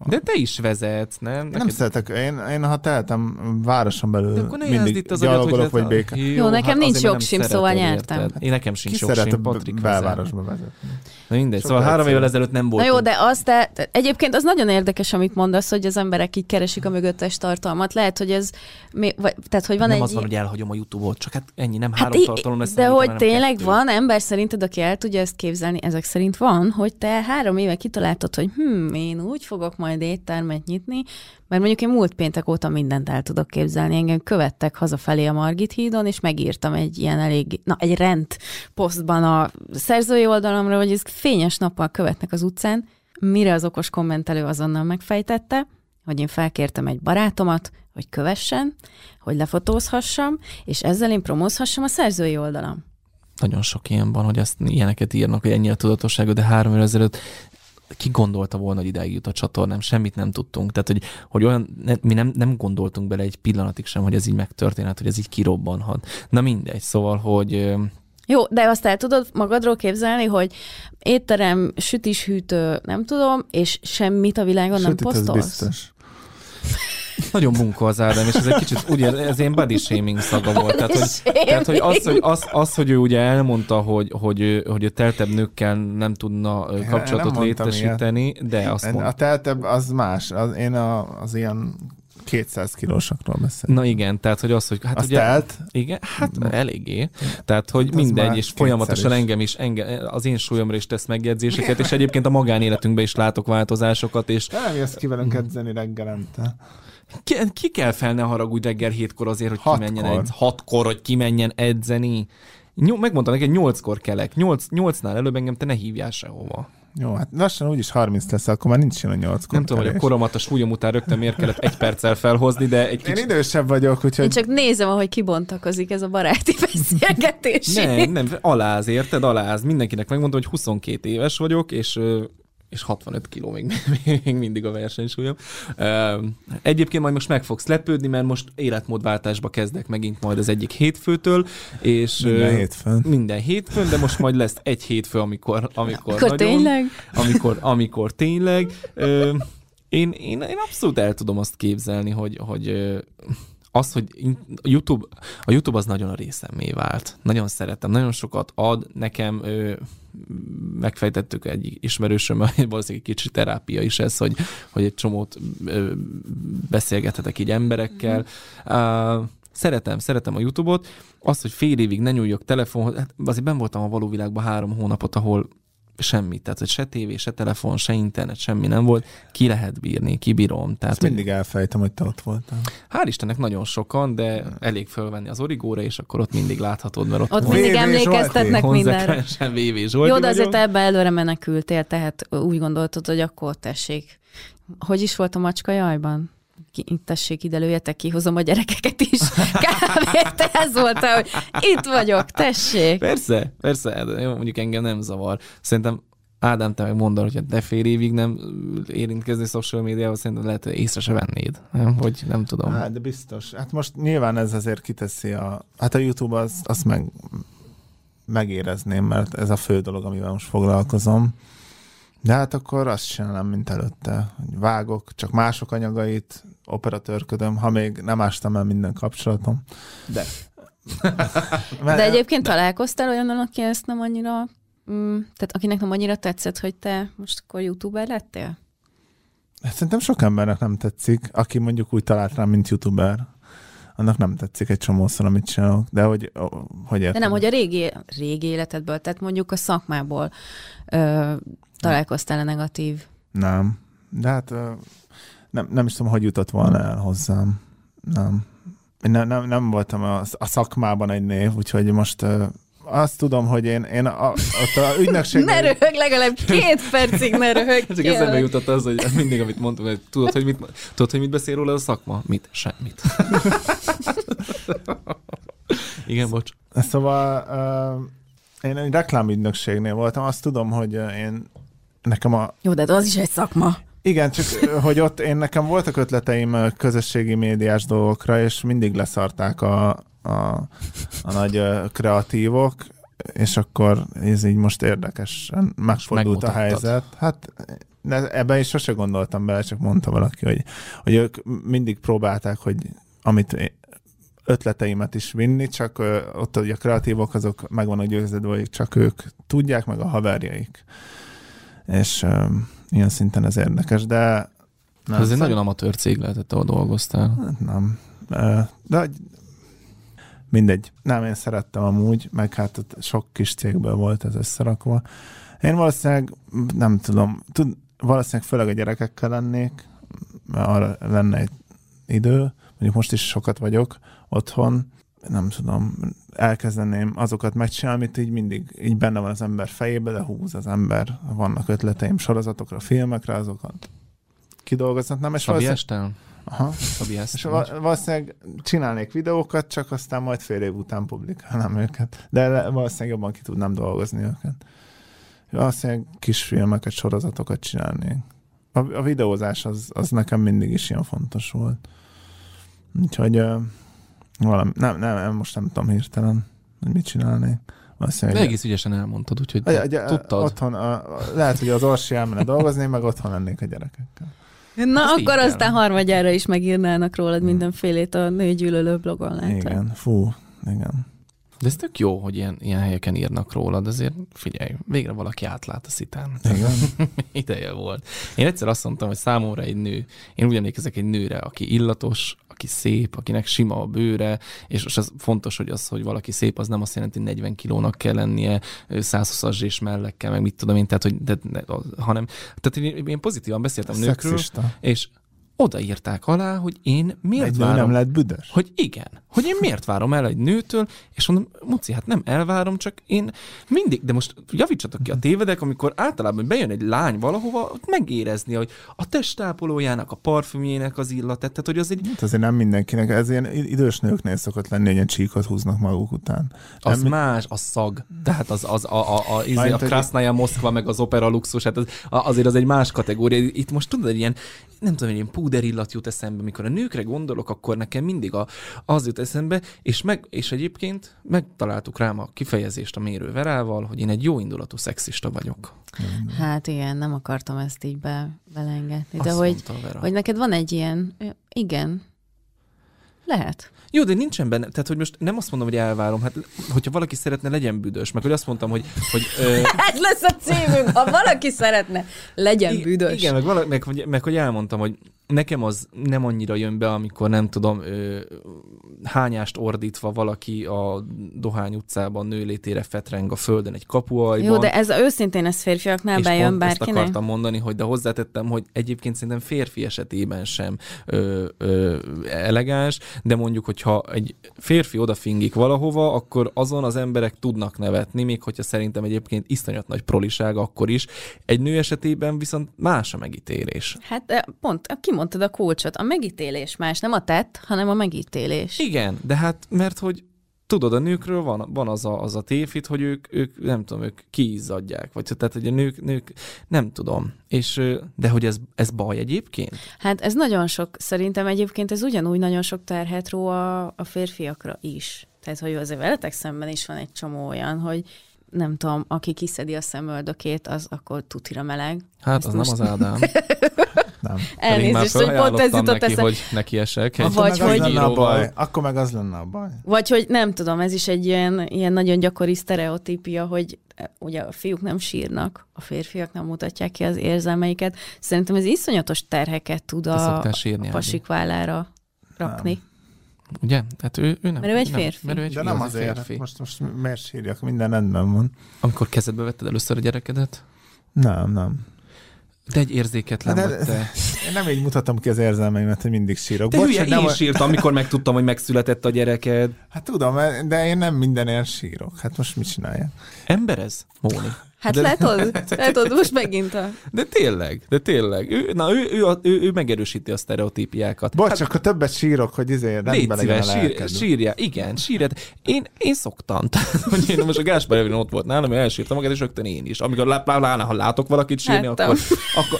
De te is vezetsz, nem? Neked... Nem szeretek. Én, én ha tehetem városon belül mindig itt az gyalogolok, vagy béke. Jó, Jó nekem hát nincs jogsim, szóval nyertem. Hát, én nekem sincs Ki jogsim, Patrik belvárosba vezetni. Na mindegy, szóval három évvel ezelőtt nem volt. Na jó, de azt te, egyébként az nagyon érdekes, amit mondasz, hogy az emberek így keresik a mögöttes tartalmat. Lehet, hogy ez, vagy, tehát hogy van nem egy... az van, hogy elhagyom a YouTube-ot, csak hát ennyi, nem hát három hát tartalom lesz. De hogy tényleg kettő. van ember szerinted, aki el tudja ezt képzelni, ezek szerint van, hogy te három éve kitaláltad, hogy hm, én úgy fogok majd éttermet nyitni, mert mondjuk én múlt péntek óta mindent el tudok képzelni. Engem követtek hazafelé a Margit hídon, és megírtam egy ilyen elég, na egy rend posztban a szerzői oldalamra, hogy ez fényes nappal követnek az utcán, mire az okos kommentelő azonnal megfejtette, hogy én felkértem egy barátomat, hogy kövessen, hogy lefotózhassam, és ezzel én promózhassam a szerzői oldalam. Nagyon sok ilyen van, hogy ezt ilyeneket írnak, hogy ennyi a tudatossága, de három évvel ezelőtt ki gondolta volna, hogy idáig jut a csatornám, semmit nem tudtunk. Tehát, hogy, hogy olyan, ne, mi nem, nem gondoltunk bele egy pillanatig sem, hogy ez így megtörténhet, hogy ez így kirobbanhat. Na mindegy, szóval, hogy jó, de azt el tudod magadról képzelni, hogy étterem, sütis, hűtő, nem tudom, és semmit a világon Sütit, nem posztolsz? biztos. Nagyon bunkó az Ádám, és ez egy kicsit, ugye, ez ilyen body shaming szaga volt. Tehát, hogy, tehát, hogy az, hogy, az, az, hogy ő ugye elmondta, hogy, hogy, hogy a teltebb nőkkel nem tudna kapcsolatot nem létesíteni, ilyet. de azt mondta. A teltebb az más. Az, én a, az ilyen 200 kilósakról beszélünk. Na igen, tehát hogy az, hogy hát Azt ugye... telt? Igen, hát mm. eléggé. Tehát, hogy hát mindegy, és folyamatosan is. engem is, engem, az én súlyomra is tesz megjegyzéseket, és egyébként a magánéletünkben is látok változásokat, és... Nem jössz ki velünk edzeni reggelente. Ki, ki kell fel, ne haragudj reggel hétkor azért, hogy hatkor. kimenjen edzeni. Hatkor, hogy kimenjen edzeni. Megmondtam neked, nyolckor kelek. Nyolc, nyolcnál előbb engem te ne hívjál sehova. Jó, hát lassan úgyis 30 lesz, akkor már nincs ilyen a 8 Nem tudom, hogy a koromat a súlyom után rögtön miért kellett egy perccel felhozni, de egy kicsit... Én idősebb vagyok, úgyhogy... Én csak nézem, ahogy kibontakozik ez a baráti beszélgetés. nem, nem, aláz, érted? Aláz. Mindenkinek megmondom, hogy 22 éves vagyok, és és 65 kiló még, még mindig a versenysúlyom. Egyébként majd most meg fogsz lepődni, mert most életmódváltásba kezdek megint majd az egyik hétfőtől, és minden hétfőn. Minden hétfőn, de most majd lesz egy hétfő, amikor, amikor akkor nagyon, tényleg? Amikor, amikor tényleg. Én, én, én abszolút el tudom azt képzelni, hogy, hogy az, hogy YouTube, a YouTube az nagyon a részemé vált. Nagyon szeretem, nagyon sokat ad nekem, ö, megfejtettük egy ismerősöm, valószínűleg egy kicsi terápia is ez, hogy, hogy egy csomót ö, beszélgethetek így emberekkel. Mm. Uh, szeretem, szeretem a YouTube-ot. Az, hogy fél évig ne nyúljak telefonhoz, hát azért ben voltam a való világban három hónapot, ahol semmi, tehát hogy se tévé, se telefon, se internet, semmi nem volt, ki lehet bírni, kibírom. Tehát, Ezt mindig elfejtem, hogy te ott voltál. Hál' Istennek nagyon sokan, de elég fölvenni az origóra, és akkor ott mindig láthatod, mert ott, ott mindig emlékeztetnek mindenre. Jó, de azért ebbe előre menekültél, tehát úgy gondoltod, hogy akkor tessék. Hogy is volt a macska jajban? Itt tessék, ide lőjetek, kihozom a gyerekeket is. Kb. ez volt, hogy itt vagyok, tessék. Persze, persze, de mondjuk engem nem zavar. Szerintem Ádám, te meg mondod, hogy de fél évig nem érintkezni social médiával, szerintem lehet, hogy észre se vennéd. Nem? Hogy nem tudom. Hát, de biztos. Hát most nyilván ez azért kiteszi a... Hát a YouTube az, azt meg, megérezném, mert ez a fő dolog, amivel most foglalkozom. De hát akkor azt csinálom, mint előtte. Hogy vágok, csak mások anyagait, operatőrködöm, ha még nem ástam el minden kapcsolatom. De. De egyébként de. találkoztál olyannal, aki ezt nem annyira, mm, tehát akinek nem annyira tetszett, hogy te most akkor youtuber lettél? Hát szerintem sok embernek nem tetszik, aki mondjuk úgy talált rám, mint youtuber annak nem tetszik egy csomószor, amit csinálok. De hogy, hogy értem. De nem, hogy a régi, régi életedből, tehát mondjuk a szakmából ö, találkoztál a negatív? Nem. De hát ö, nem, nem is tudom, hogy jutott volna el hozzám. Nem. Én nem, nem, nem voltam a, a szakmában egy név, úgyhogy most uh, azt tudom, hogy én, én a, ott a ügynökség... ne röhög, legalább két percig ne röhög. Csak eszembe jutott az, hogy mindig, amit mondtam, hogy tudod, hogy mit, tudod, hogy mit beszél róla a szakma? Mit? Semmit. Igen, bocs. Szóval uh, én egy reklámügynökségnél voltam, azt tudom, hogy én nekem a... Jó, de az is egy szakma. Igen, csak hogy ott én nekem voltak ötleteim közösségi médiás dolgokra, és mindig leszarták a, a, a nagy kreatívok, és akkor ez így most érdekesen megfordult a helyzet. Hát ebben is sose gondoltam bele, csak mondta valaki, hogy, hogy ők mindig próbálták, hogy amit ötleteimet is vinni, csak ott ugye a kreatívok azok meg vannak győződve, hogy csak ők tudják, meg a haverjaik. És ilyen szinten ez érdekes, de... Nem, ez egy nagyon amatőr cég lehetett, ahol dolgoztál. Hát nem. De mindegy. Nem, én szerettem amúgy, meg hát sok kis cégből volt ez összerakva. Én valószínűleg, nem tudom, tud, valószínűleg főleg a gyerekekkel lennék, mert arra lenne egy idő, mondjuk most is sokat vagyok otthon, nem tudom, elkezdeném azokat megcsinálni, amit így mindig így benne van az ember fejébe, de húz az ember. Vannak ötleteim sorozatokra, filmekre, azokat kidolgozhatnám. És Szabi Estel? Aha. Szabi És valószínűleg csinálnék videókat, csak aztán majd fél év után publikálnám őket. De valószínűleg jobban ki tudnám dolgozni őket. Valószínűleg kis filmeket, sorozatokat csinálnék. A, a videózás az, az nekem mindig is ilyen fontos volt. Úgyhogy valami, nem, nem, most nem tudom hirtelen, hogy mit csinálnék. De egész ügyesen elmondtad, úgyhogy a, a, tudtad. Otthon, a, lehet, hogy az Orsi elmenne dolgozni, meg otthon lennék a gyerekekkel. Na, Ezt akkor aztán harmadjára is megírnának rólad hmm. mindenfélét a nőgyűlölő blogon, látod? Igen, fú, igen. De ez tök jó, hogy ilyen, ilyen helyeken írnak rólad, azért figyelj, végre valaki átlát a szitán. Igen. Ideje volt. Én egyszer azt mondtam, hogy számomra egy nő, én úgy emlékezek egy nőre, aki illatos, aki szép, akinek sima a bőre, és most az fontos, hogy az, hogy valaki szép, az nem azt jelenti, hogy 40 kilónak kell lennie, 120-as zsés mellekkel, meg mit tudom én, tehát, hogy, de, de, hanem, tehát én, én pozitívan beszéltem nőkről, és odaírták alá, hogy én miért egy várom... nem lett büdös? Hogy igen. Hogy én miért várom el egy nőtől, és mondom, Muci, hát nem elvárom, csak én mindig, de most javítsatok ki a tévedek, amikor általában bejön egy lány valahova, ott megérezni, hogy a testápolójának, a parfümjének az illatát, tehát hogy az egy... Hát azért nem mindenkinek, ez ilyen idős nőknél szokott lenni, hogy ilyen csíkot húznak maguk után. Az nem, más, a szag. Tehát az, az a, a, a, a, izé, a, a Krasznaya Moszkva, meg az Opera Luxus, hát az, azért az egy más kategória. Itt most tudod, ilyen, nem tudom, ilyen púder illat jut eszembe, mikor a nőkre gondolok, akkor nekem mindig a, az jut eszembe, és, meg, és egyébként megtaláltuk rám a kifejezést a mérő Verával, hogy én egy jó indulatú szexista vagyok. Hát igen, nem akartam ezt így be, belengedni, de hogy, hogy neked van egy ilyen, igen, lehet. Jó, de nincsen benne, tehát hogy most nem azt mondom, hogy elvárom, hát hogyha valaki szeretne, legyen büdös, meg hogy azt mondtam, hogy... hogy ö... Ez lesz a címünk, ha valaki szeretne, legyen büdös. Igen, meg, vala, meg, meg, meg hogy elmondtam, hogy nekem az nem annyira jön be, amikor nem tudom, ö, hányást ordítva valaki a Dohány utcában nőlétére fetreng a földön egy kapuajban. Jó, de ez őszintén ez férfiaknál és bejön bárkinek. ezt akartam mondani, hogy de hozzátettem, hogy egyébként szerintem férfi esetében sem ö, ö, elegáns, de mondjuk, hogyha egy férfi odafingik valahova, akkor azon az emberek tudnak nevetni, még hogyha szerintem egyébként iszonyat nagy proliság akkor is. Egy nő esetében viszont más a megítélés. Hát pont, ki mondtad a kulcsot. A megítélés más, nem a tett, hanem a megítélés. Igen, de hát mert hogy tudod, a nőkről van, van az, a, az a tévhit, hogy ők, ők, nem tudom, ők kiizzadják, vagy tehát, hogy a nők, nők nem tudom. És, de hogy ez, ez baj egyébként? Hát ez nagyon sok, szerintem egyébként ez ugyanúgy nagyon sok terhet ró a, a férfiakra is. Tehát, hogy azért veletek szemben is van egy csomó olyan, hogy nem tudom, aki kiszedi a szemöldökét, az akkor tutira meleg. Hát Ezt az most... nem az Ádám. Nem. Elnézést, hogy pont ez jutott neki, hogy neki esek. Egy vagy hogy... Lenne a baj. Akkor meg az lenne a baj. Vagy hogy nem tudom, ez is egy ilyen, ilyen nagyon gyakori sztereotípia, hogy eh, ugye a fiúk nem sírnak, a férfiak nem mutatják ki az érzelmeiket. Szerintem ez iszonyatos terheket tud a, a pasik vállára rakni. Nem. Ugye? Tehát ő, ő nem. Mert ő egy férfi. Nem, mert ő egy De nem azért. Férfi. Most, most miért sírjak? Minden rendben van. Amikor kezedbe vetted először a gyerekedet? Nem, nem. De egy érzéketlen de, vagy te. Én nem így mutatom ki az érzelmeimet, hogy mindig sírok. De Bocs, hülye, nem én a... sírtam, amikor megtudtam, hogy megszületett a gyereked. Hát tudom, de én nem mindenért sírok. Hát most mit csinálja? Ember ez, Móni? Hát de... látod? Látod, most megint a... De tényleg, de tényleg. Ő, na, ő, ő, ő, ő megerősíti a sztereotípiákat. Bocs, hát, akkor többet sírok, hogy izé rendben legyen sír, sírja, igen, sírja. Én, én szoktam. hogy én most a Gáspár Evin ott volt nálam, elsírtam magát, és rögtön én is. Amikor lá, ha látok valakit sírni, Láttam. akkor, akkor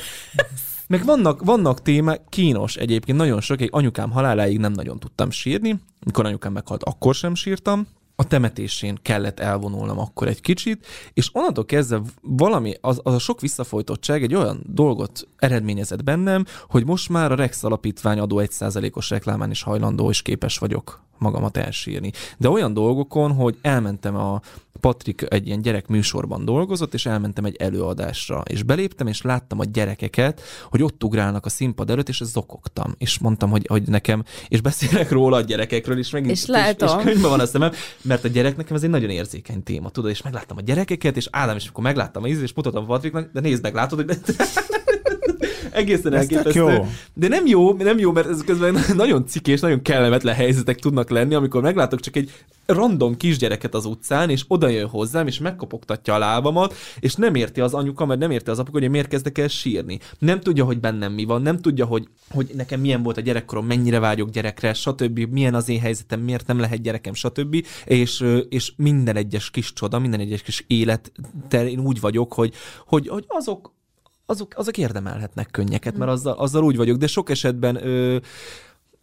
meg vannak, vannak témák, kínos egyébként, nagyon sok, egy anyukám haláláig nem nagyon tudtam sírni, amikor anyukám meghalt, akkor sem sírtam, a temetésén kellett elvonulnom akkor egy kicsit, és onnantól kezdve valami, az, az a sok visszafolytottság egy olyan dolgot eredményezett bennem, hogy most már a Rex alapítvány adó 1%-os reklámán is hajlandó és képes vagyok magamat elsírni. De olyan dolgokon, hogy elmentem a Patrik egy ilyen gyerek műsorban dolgozott, és elmentem egy előadásra, és beléptem, és láttam a gyerekeket, hogy ott ugrálnak a színpad előtt, és zokogtam, és mondtam, hogy, hogy nekem, és beszélek róla a gyerekekről, és megint, és, látom. és, és könyvben van a szemem, mert a gyerek nekem ez egy nagyon érzékeny téma, tudod, és megláttam a gyerekeket, és Ádám, és akkor megláttam a ízét, és mutatom Patriknak, de nézd meg, látod, hogy egészen elképesztő. Jó. De nem jó, nem jó, mert ez közben nagyon cikés, nagyon kellemetlen helyzetek tudnak lenni, amikor meglátok csak egy random kisgyereket az utcán, és oda jön hozzám, és megkopogtatja a lábamat, és nem érti az anyuka, mert nem érti az apuka, hogy miért kezdek el sírni. Nem tudja, hogy bennem mi van, nem tudja, hogy, hogy nekem milyen volt a gyerekkorom, mennyire vágyok gyerekre, stb., milyen az én helyzetem, miért nem lehet gyerekem, stb. És, és minden egyes kis csoda, minden egyes kis élet, én úgy vagyok, hogy, hogy, hogy azok, azok, azok érdemelhetnek könnyeket, mert azzal, azzal úgy vagyok, de sok esetben ö,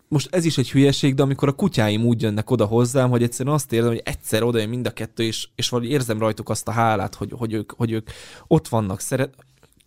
most ez is egy hülyeség, de amikor a kutyáim úgy jönnek oda hozzám, hogy egyszerűen azt érzem, hogy egyszer oda jön mind a kettő, és, és valahogy érzem rajtuk azt a hálát, hogy, hogy, ők, hogy ők ott vannak, szeret,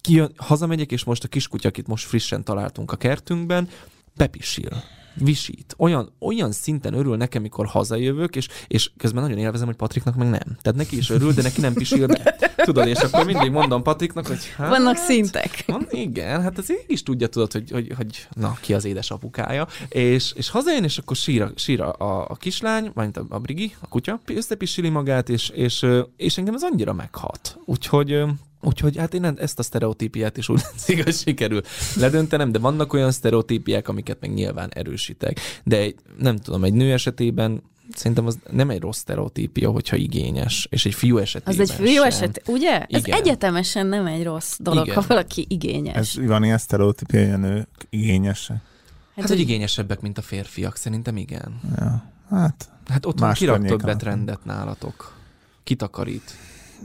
kijön, hazamegyek, és most a kiskutya, akit most frissen találtunk a kertünkben, bepisil visít. Olyan, olyan szinten örül nekem, mikor hazajövök, és, és közben nagyon élvezem, hogy Patriknak meg nem. Tehát neki is örül, de neki nem pisil be. Tudod, és akkor mindig mondom Patriknak, hogy hát, Vannak szintek. Van, igen, hát ez így is tudja, tudod, hogy, hogy, hogy na, ki az édesapukája. És, és hazajön, és akkor sír, sír a, a, a kislány, vagy a, a Brigi, a kutya, összepisili magát, és, és, és engem ez annyira meghat. Úgyhogy Úgyhogy hát én ezt a sztereotípiát is úgy igaz sikerül ledöntenem, de vannak olyan sztereotípiák, amiket meg nyilván erősítek. De egy, nem tudom, egy nő esetében szerintem az nem egy rossz sztereotípia, hogyha igényes, és egy fiú esetében Az egy fiú eset, ugye? Igen. Ez egyetemesen nem egy rossz dolog, Igen. ha valaki igényes. Ez van ilyen sztereotípia, hogy a nők igényesek? Hát, hát hogy igényesebbek, mint a férfiak, szerintem igen. Ja, hát Hát otthon kirak többet rendet nálatok. Kitakarít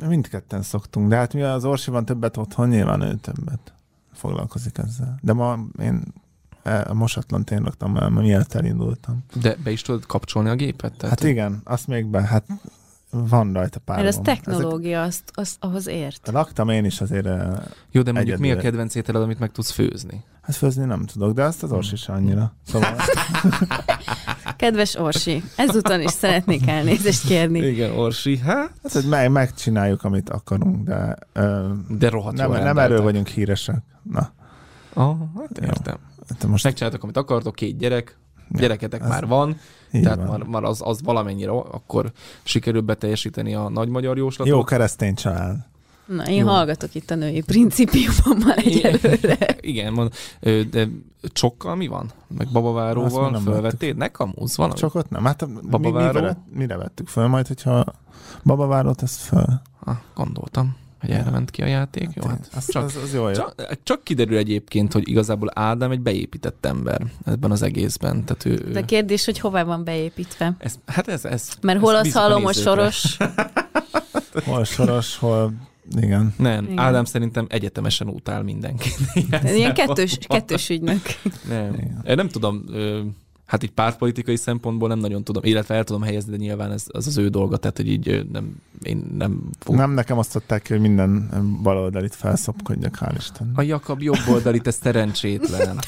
mindketten szoktunk, de hát mi az Orsiban többet otthon, nyilván ő többet foglalkozik ezzel. De ma én e, a mosatlan én raktam el, miért elindultam. De be is tudod kapcsolni a gépet? Tehát hát igen, azt még be, hát van rajta pár. Mert ez technológia, Ezek... azt, azt ahhoz ért. Laktam én is azért Jó, de mondjuk egyedül. mi a kedvenc ételed, amit meg tudsz főzni? Hát főzni nem tudok, de azt az Orsi is annyira. Szóval... Kedves Orsi, ezúton is szeretnék elnézést kérni. Igen, Orsi, hát? Hát, meg, megcsináljuk, amit akarunk, de, uh, de rohadt nem, nem erről vagyunk híresek. Na. Ah, hát értem. Hát most... Megcsináltok, amit akartok, két gyerek, gyereketek ez... már van, tehát van. már, már az, az valamennyire akkor sikerül beteljesíteni a nagy magyar jóslatot. Jó keresztény család. Na, én Jó. hallgatok itt a női principiumban már egyelőre. Igen, mond, de csokkal mi van? Meg babaváróval fölvettéd? Ne kamúz valami? Csokot nem. Hát Babaváró? Mi, mire vettük föl majd, hogyha babavárót ezt föl? Ah, gondoltam hogy erre ment ki a játék. Jó, hát az, csak, az, az jó, csak, csak kiderül egyébként, hogy igazából Ádám egy beépített ember ebben az egészben. Tehát ő, De kérdés, hogy hová van beépítve? Ez, hát ez, ez Mert hol az halomos soros? hol soros, hol igen. Nem, Igen. Ádám szerintem egyetemesen utál mindenkit. Ilyen, Ilyen kettős, kettős ügynök. Nem. Igen. Nem tudom, hát így pártpolitikai szempontból nem nagyon tudom, illetve el tudom helyezni, de nyilván ez az az ő dolga, tehát hogy így nem, én nem fog... Nem, nekem azt adták ki, hogy minden baloldalit felszopkodjak, hál' Isten. A Jakab jobboldalit, ez szerencsétlen.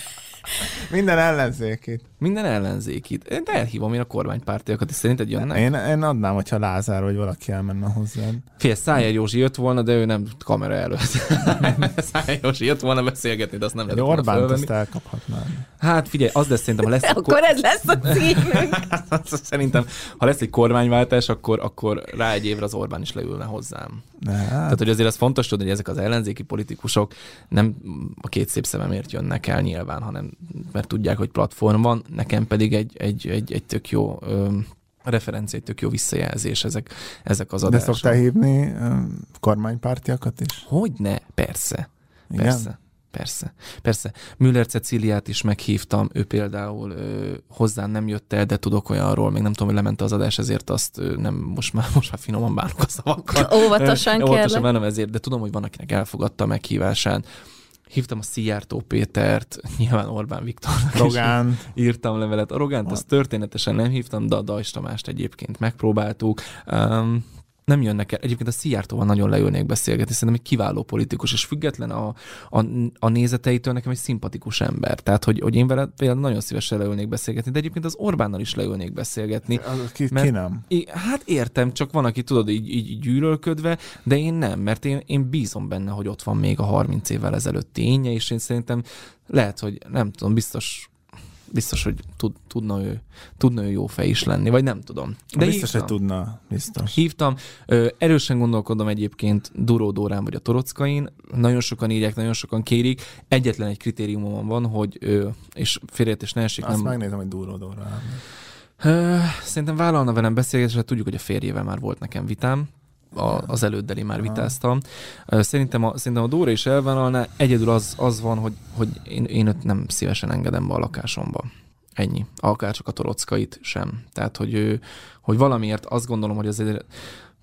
Minden ellenzékit. Minden ellenzékit. Én elhívom én a kormánypártiakat, és szerinted jönnek? Én, én adnám, hogyha Lázár vagy valaki elmenne hozzá. Fél, Szájer Józsi jött volna, de ő nem kamera előtt. Szájer Józsi jött volna beszélgetni, de azt nem lehet Orbánt azt elkaphatná. Hát figyelj, az lesz szerintem, ha lesz... akkor kor... ez lesz a címünk. szerintem, ha lesz egy kormányváltás, akkor, akkor rá egy évre az Orbán is leülne hozzám. Ne, hát. Tehát, hogy azért az fontos tudni, hogy ezek az ellenzéki politikusok nem a két szép szememért jönnek el nyilván, hanem mert tudják, hogy platform van, nekem pedig egy, egy, egy, egy tök jó referencia, egy tök jó visszajelzés ezek, ezek az adások. De szoktál hívni kormánypártiakat is? Hogyne, persze. Igen? Persze. Persze, persze. Müller Ceciliát is meghívtam, ő például ö, hozzám nem jött el, de tudok olyanról, még nem tudom, hogy lement az adás, ezért azt ö, nem, most már, most már finoman bánok a szavakkal. Óvatosan kell. Óvatosan nem ezért, de tudom, hogy van, akinek elfogadta a meghívásán. Hívtam a Szijjártó Pétert, nyilván Orbán Viktornak Rogán. is írtam levelet. A Rogánt azt történetesen nem hívtam, de a Dajs Tamást egyébként megpróbáltuk. Um, nem jönnek el. Egyébként a Szijjártóval nagyon leülnék beszélgetni, szerintem egy kiváló politikus, és független a, a, a nézeteitől nekem egy szimpatikus ember. Tehát, hogy, hogy én vele például nagyon szívesen leülnék beszélgetni, de egyébként az Orbánnal is leülnék beszélgetni. Ki, mert, ki nem? Hát értem, csak van, aki tudod, így, így gyűlölködve, de én nem, mert én, én bízom benne, hogy ott van még a 30 évvel ezelőtti énje, és én szerintem lehet, hogy nem tudom, biztos biztos, hogy tud, tudna, ő, tudna ő jó fej is lenni, vagy nem tudom. De biztos, hívtam. hogy tudna, biztos. Hívtam. Ö, erősen gondolkodom egyébként Duró Dórán vagy a Torockain. Nagyon sokan írják, nagyon sokan kérik. Egyetlen egy kritériumom van, hogy, ö, és félreértés ne esik. Azt nem... megnézem, hogy Duró Dórán. Szerintem vállalna velem beszélgetésre, tudjuk, hogy a férjével már volt nekem vitám, a, az előddeli már vitáztam. Szerintem a, szerintem a Dóra is elvállalná, egyedül az, az van, hogy, hogy én, én őt nem szívesen engedem be a lakásomba. Ennyi. Akár csak a torockait sem. Tehát, hogy, ő, hogy valamiért azt gondolom, hogy azért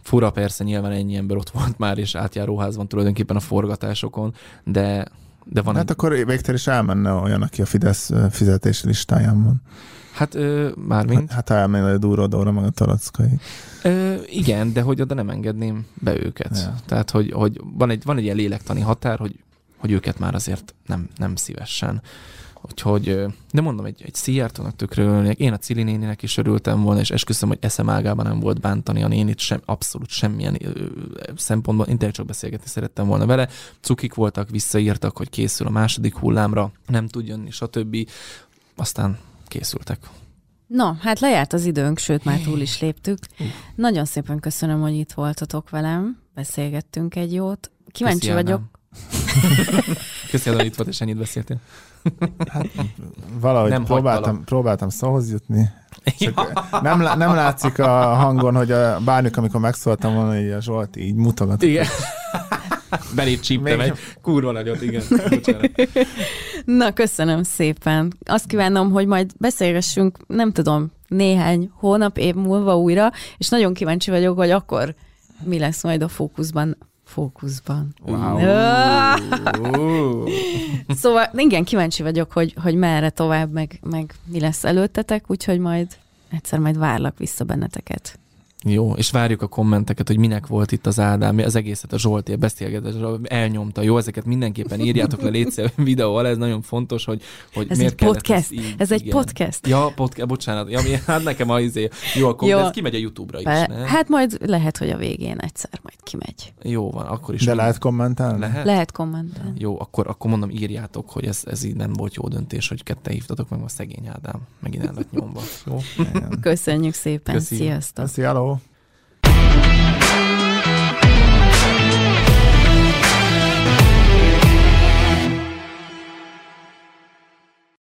fura persze nyilván ennyi ember ott volt már, és átjáróházban tulajdonképpen a forgatásokon, de, de van... Hát egy... akkor Végter is elmenne olyan, aki a Fidesz fizetési listáján van. Hát ö, mármint. Hát, hát elmenni a Dúródóra, meg a Tarackai. Ö, igen, de hogy oda nem engedném be őket. Ja. Tehát, hogy, hogy van, egy, van egy ilyen lélektani határ, hogy, hogy őket már azért nem, nem szívesen. Úgyhogy, de mondom, egy, egy Szijjártónak örülnék. Én a Cili néninek is örültem volna, és esküszöm, hogy eszem ágában nem volt bántani a nénit, sem, abszolút semmilyen ö, szempontból. Én csak beszélgetni szerettem volna vele. Cukik voltak, visszaírtak, hogy készül a második hullámra, nem tud jönni, stb. Aztán készültek. No, hát lejárt az időnk, sőt már túl is léptük. Nagyon szépen köszönöm, hogy itt voltatok velem, beszélgettünk egy jót. Kíváncsi Köszi, vagyok. Köszönöm, hogy itt volt, és ennyit beszéltél. Hát, valahogy nem próbáltam, próbáltam szóhoz jutni. Ja. Nem, nem látszik a hangon, hogy a, bármikor, amikor megszóltam volna, hogy a Zsolt így mutogat. Igen. Belét csíptem egy kurva nagyot, igen. Na, köszönöm szépen. Azt kívánom, hogy majd beszélgessünk, nem tudom, néhány hónap, év múlva újra, és nagyon kíváncsi vagyok, hogy akkor mi lesz majd a fókuszban fókuszban. Wow. szóval igen, kíváncsi vagyok, hogy, hogy merre tovább, meg, meg mi lesz előttetek, úgyhogy majd egyszer majd várlak vissza benneteket. Jó, és várjuk a kommenteket, hogy minek volt itt az Ádám, az egészet a Zsolti beszélgetés, elnyomta. Jó, ezeket mindenképpen írjátok le légy videó alá, ez nagyon fontos, hogy, hogy ez miért egy podcast. Így, ez igen. egy podcast. Ja, podcast, bocsánat. Ja, hát nekem a izé. Jó, akkor Jó. ez kimegy a YouTube-ra is, Be, ne? Hát majd lehet, hogy a végén egyszer majd kimegy. Jó van, akkor is. De mind... lehet kommentálni? Lehet? Lehet kommentálni. Jó, akkor, akkor mondom, írjátok, hogy ez, ez így nem volt jó döntés, hogy kette hívtatok meg a szegény Ádám. Megint el lett nyomva. Jó? Köszönjük szépen. Köszi. Sziasztok. Köszi, hello.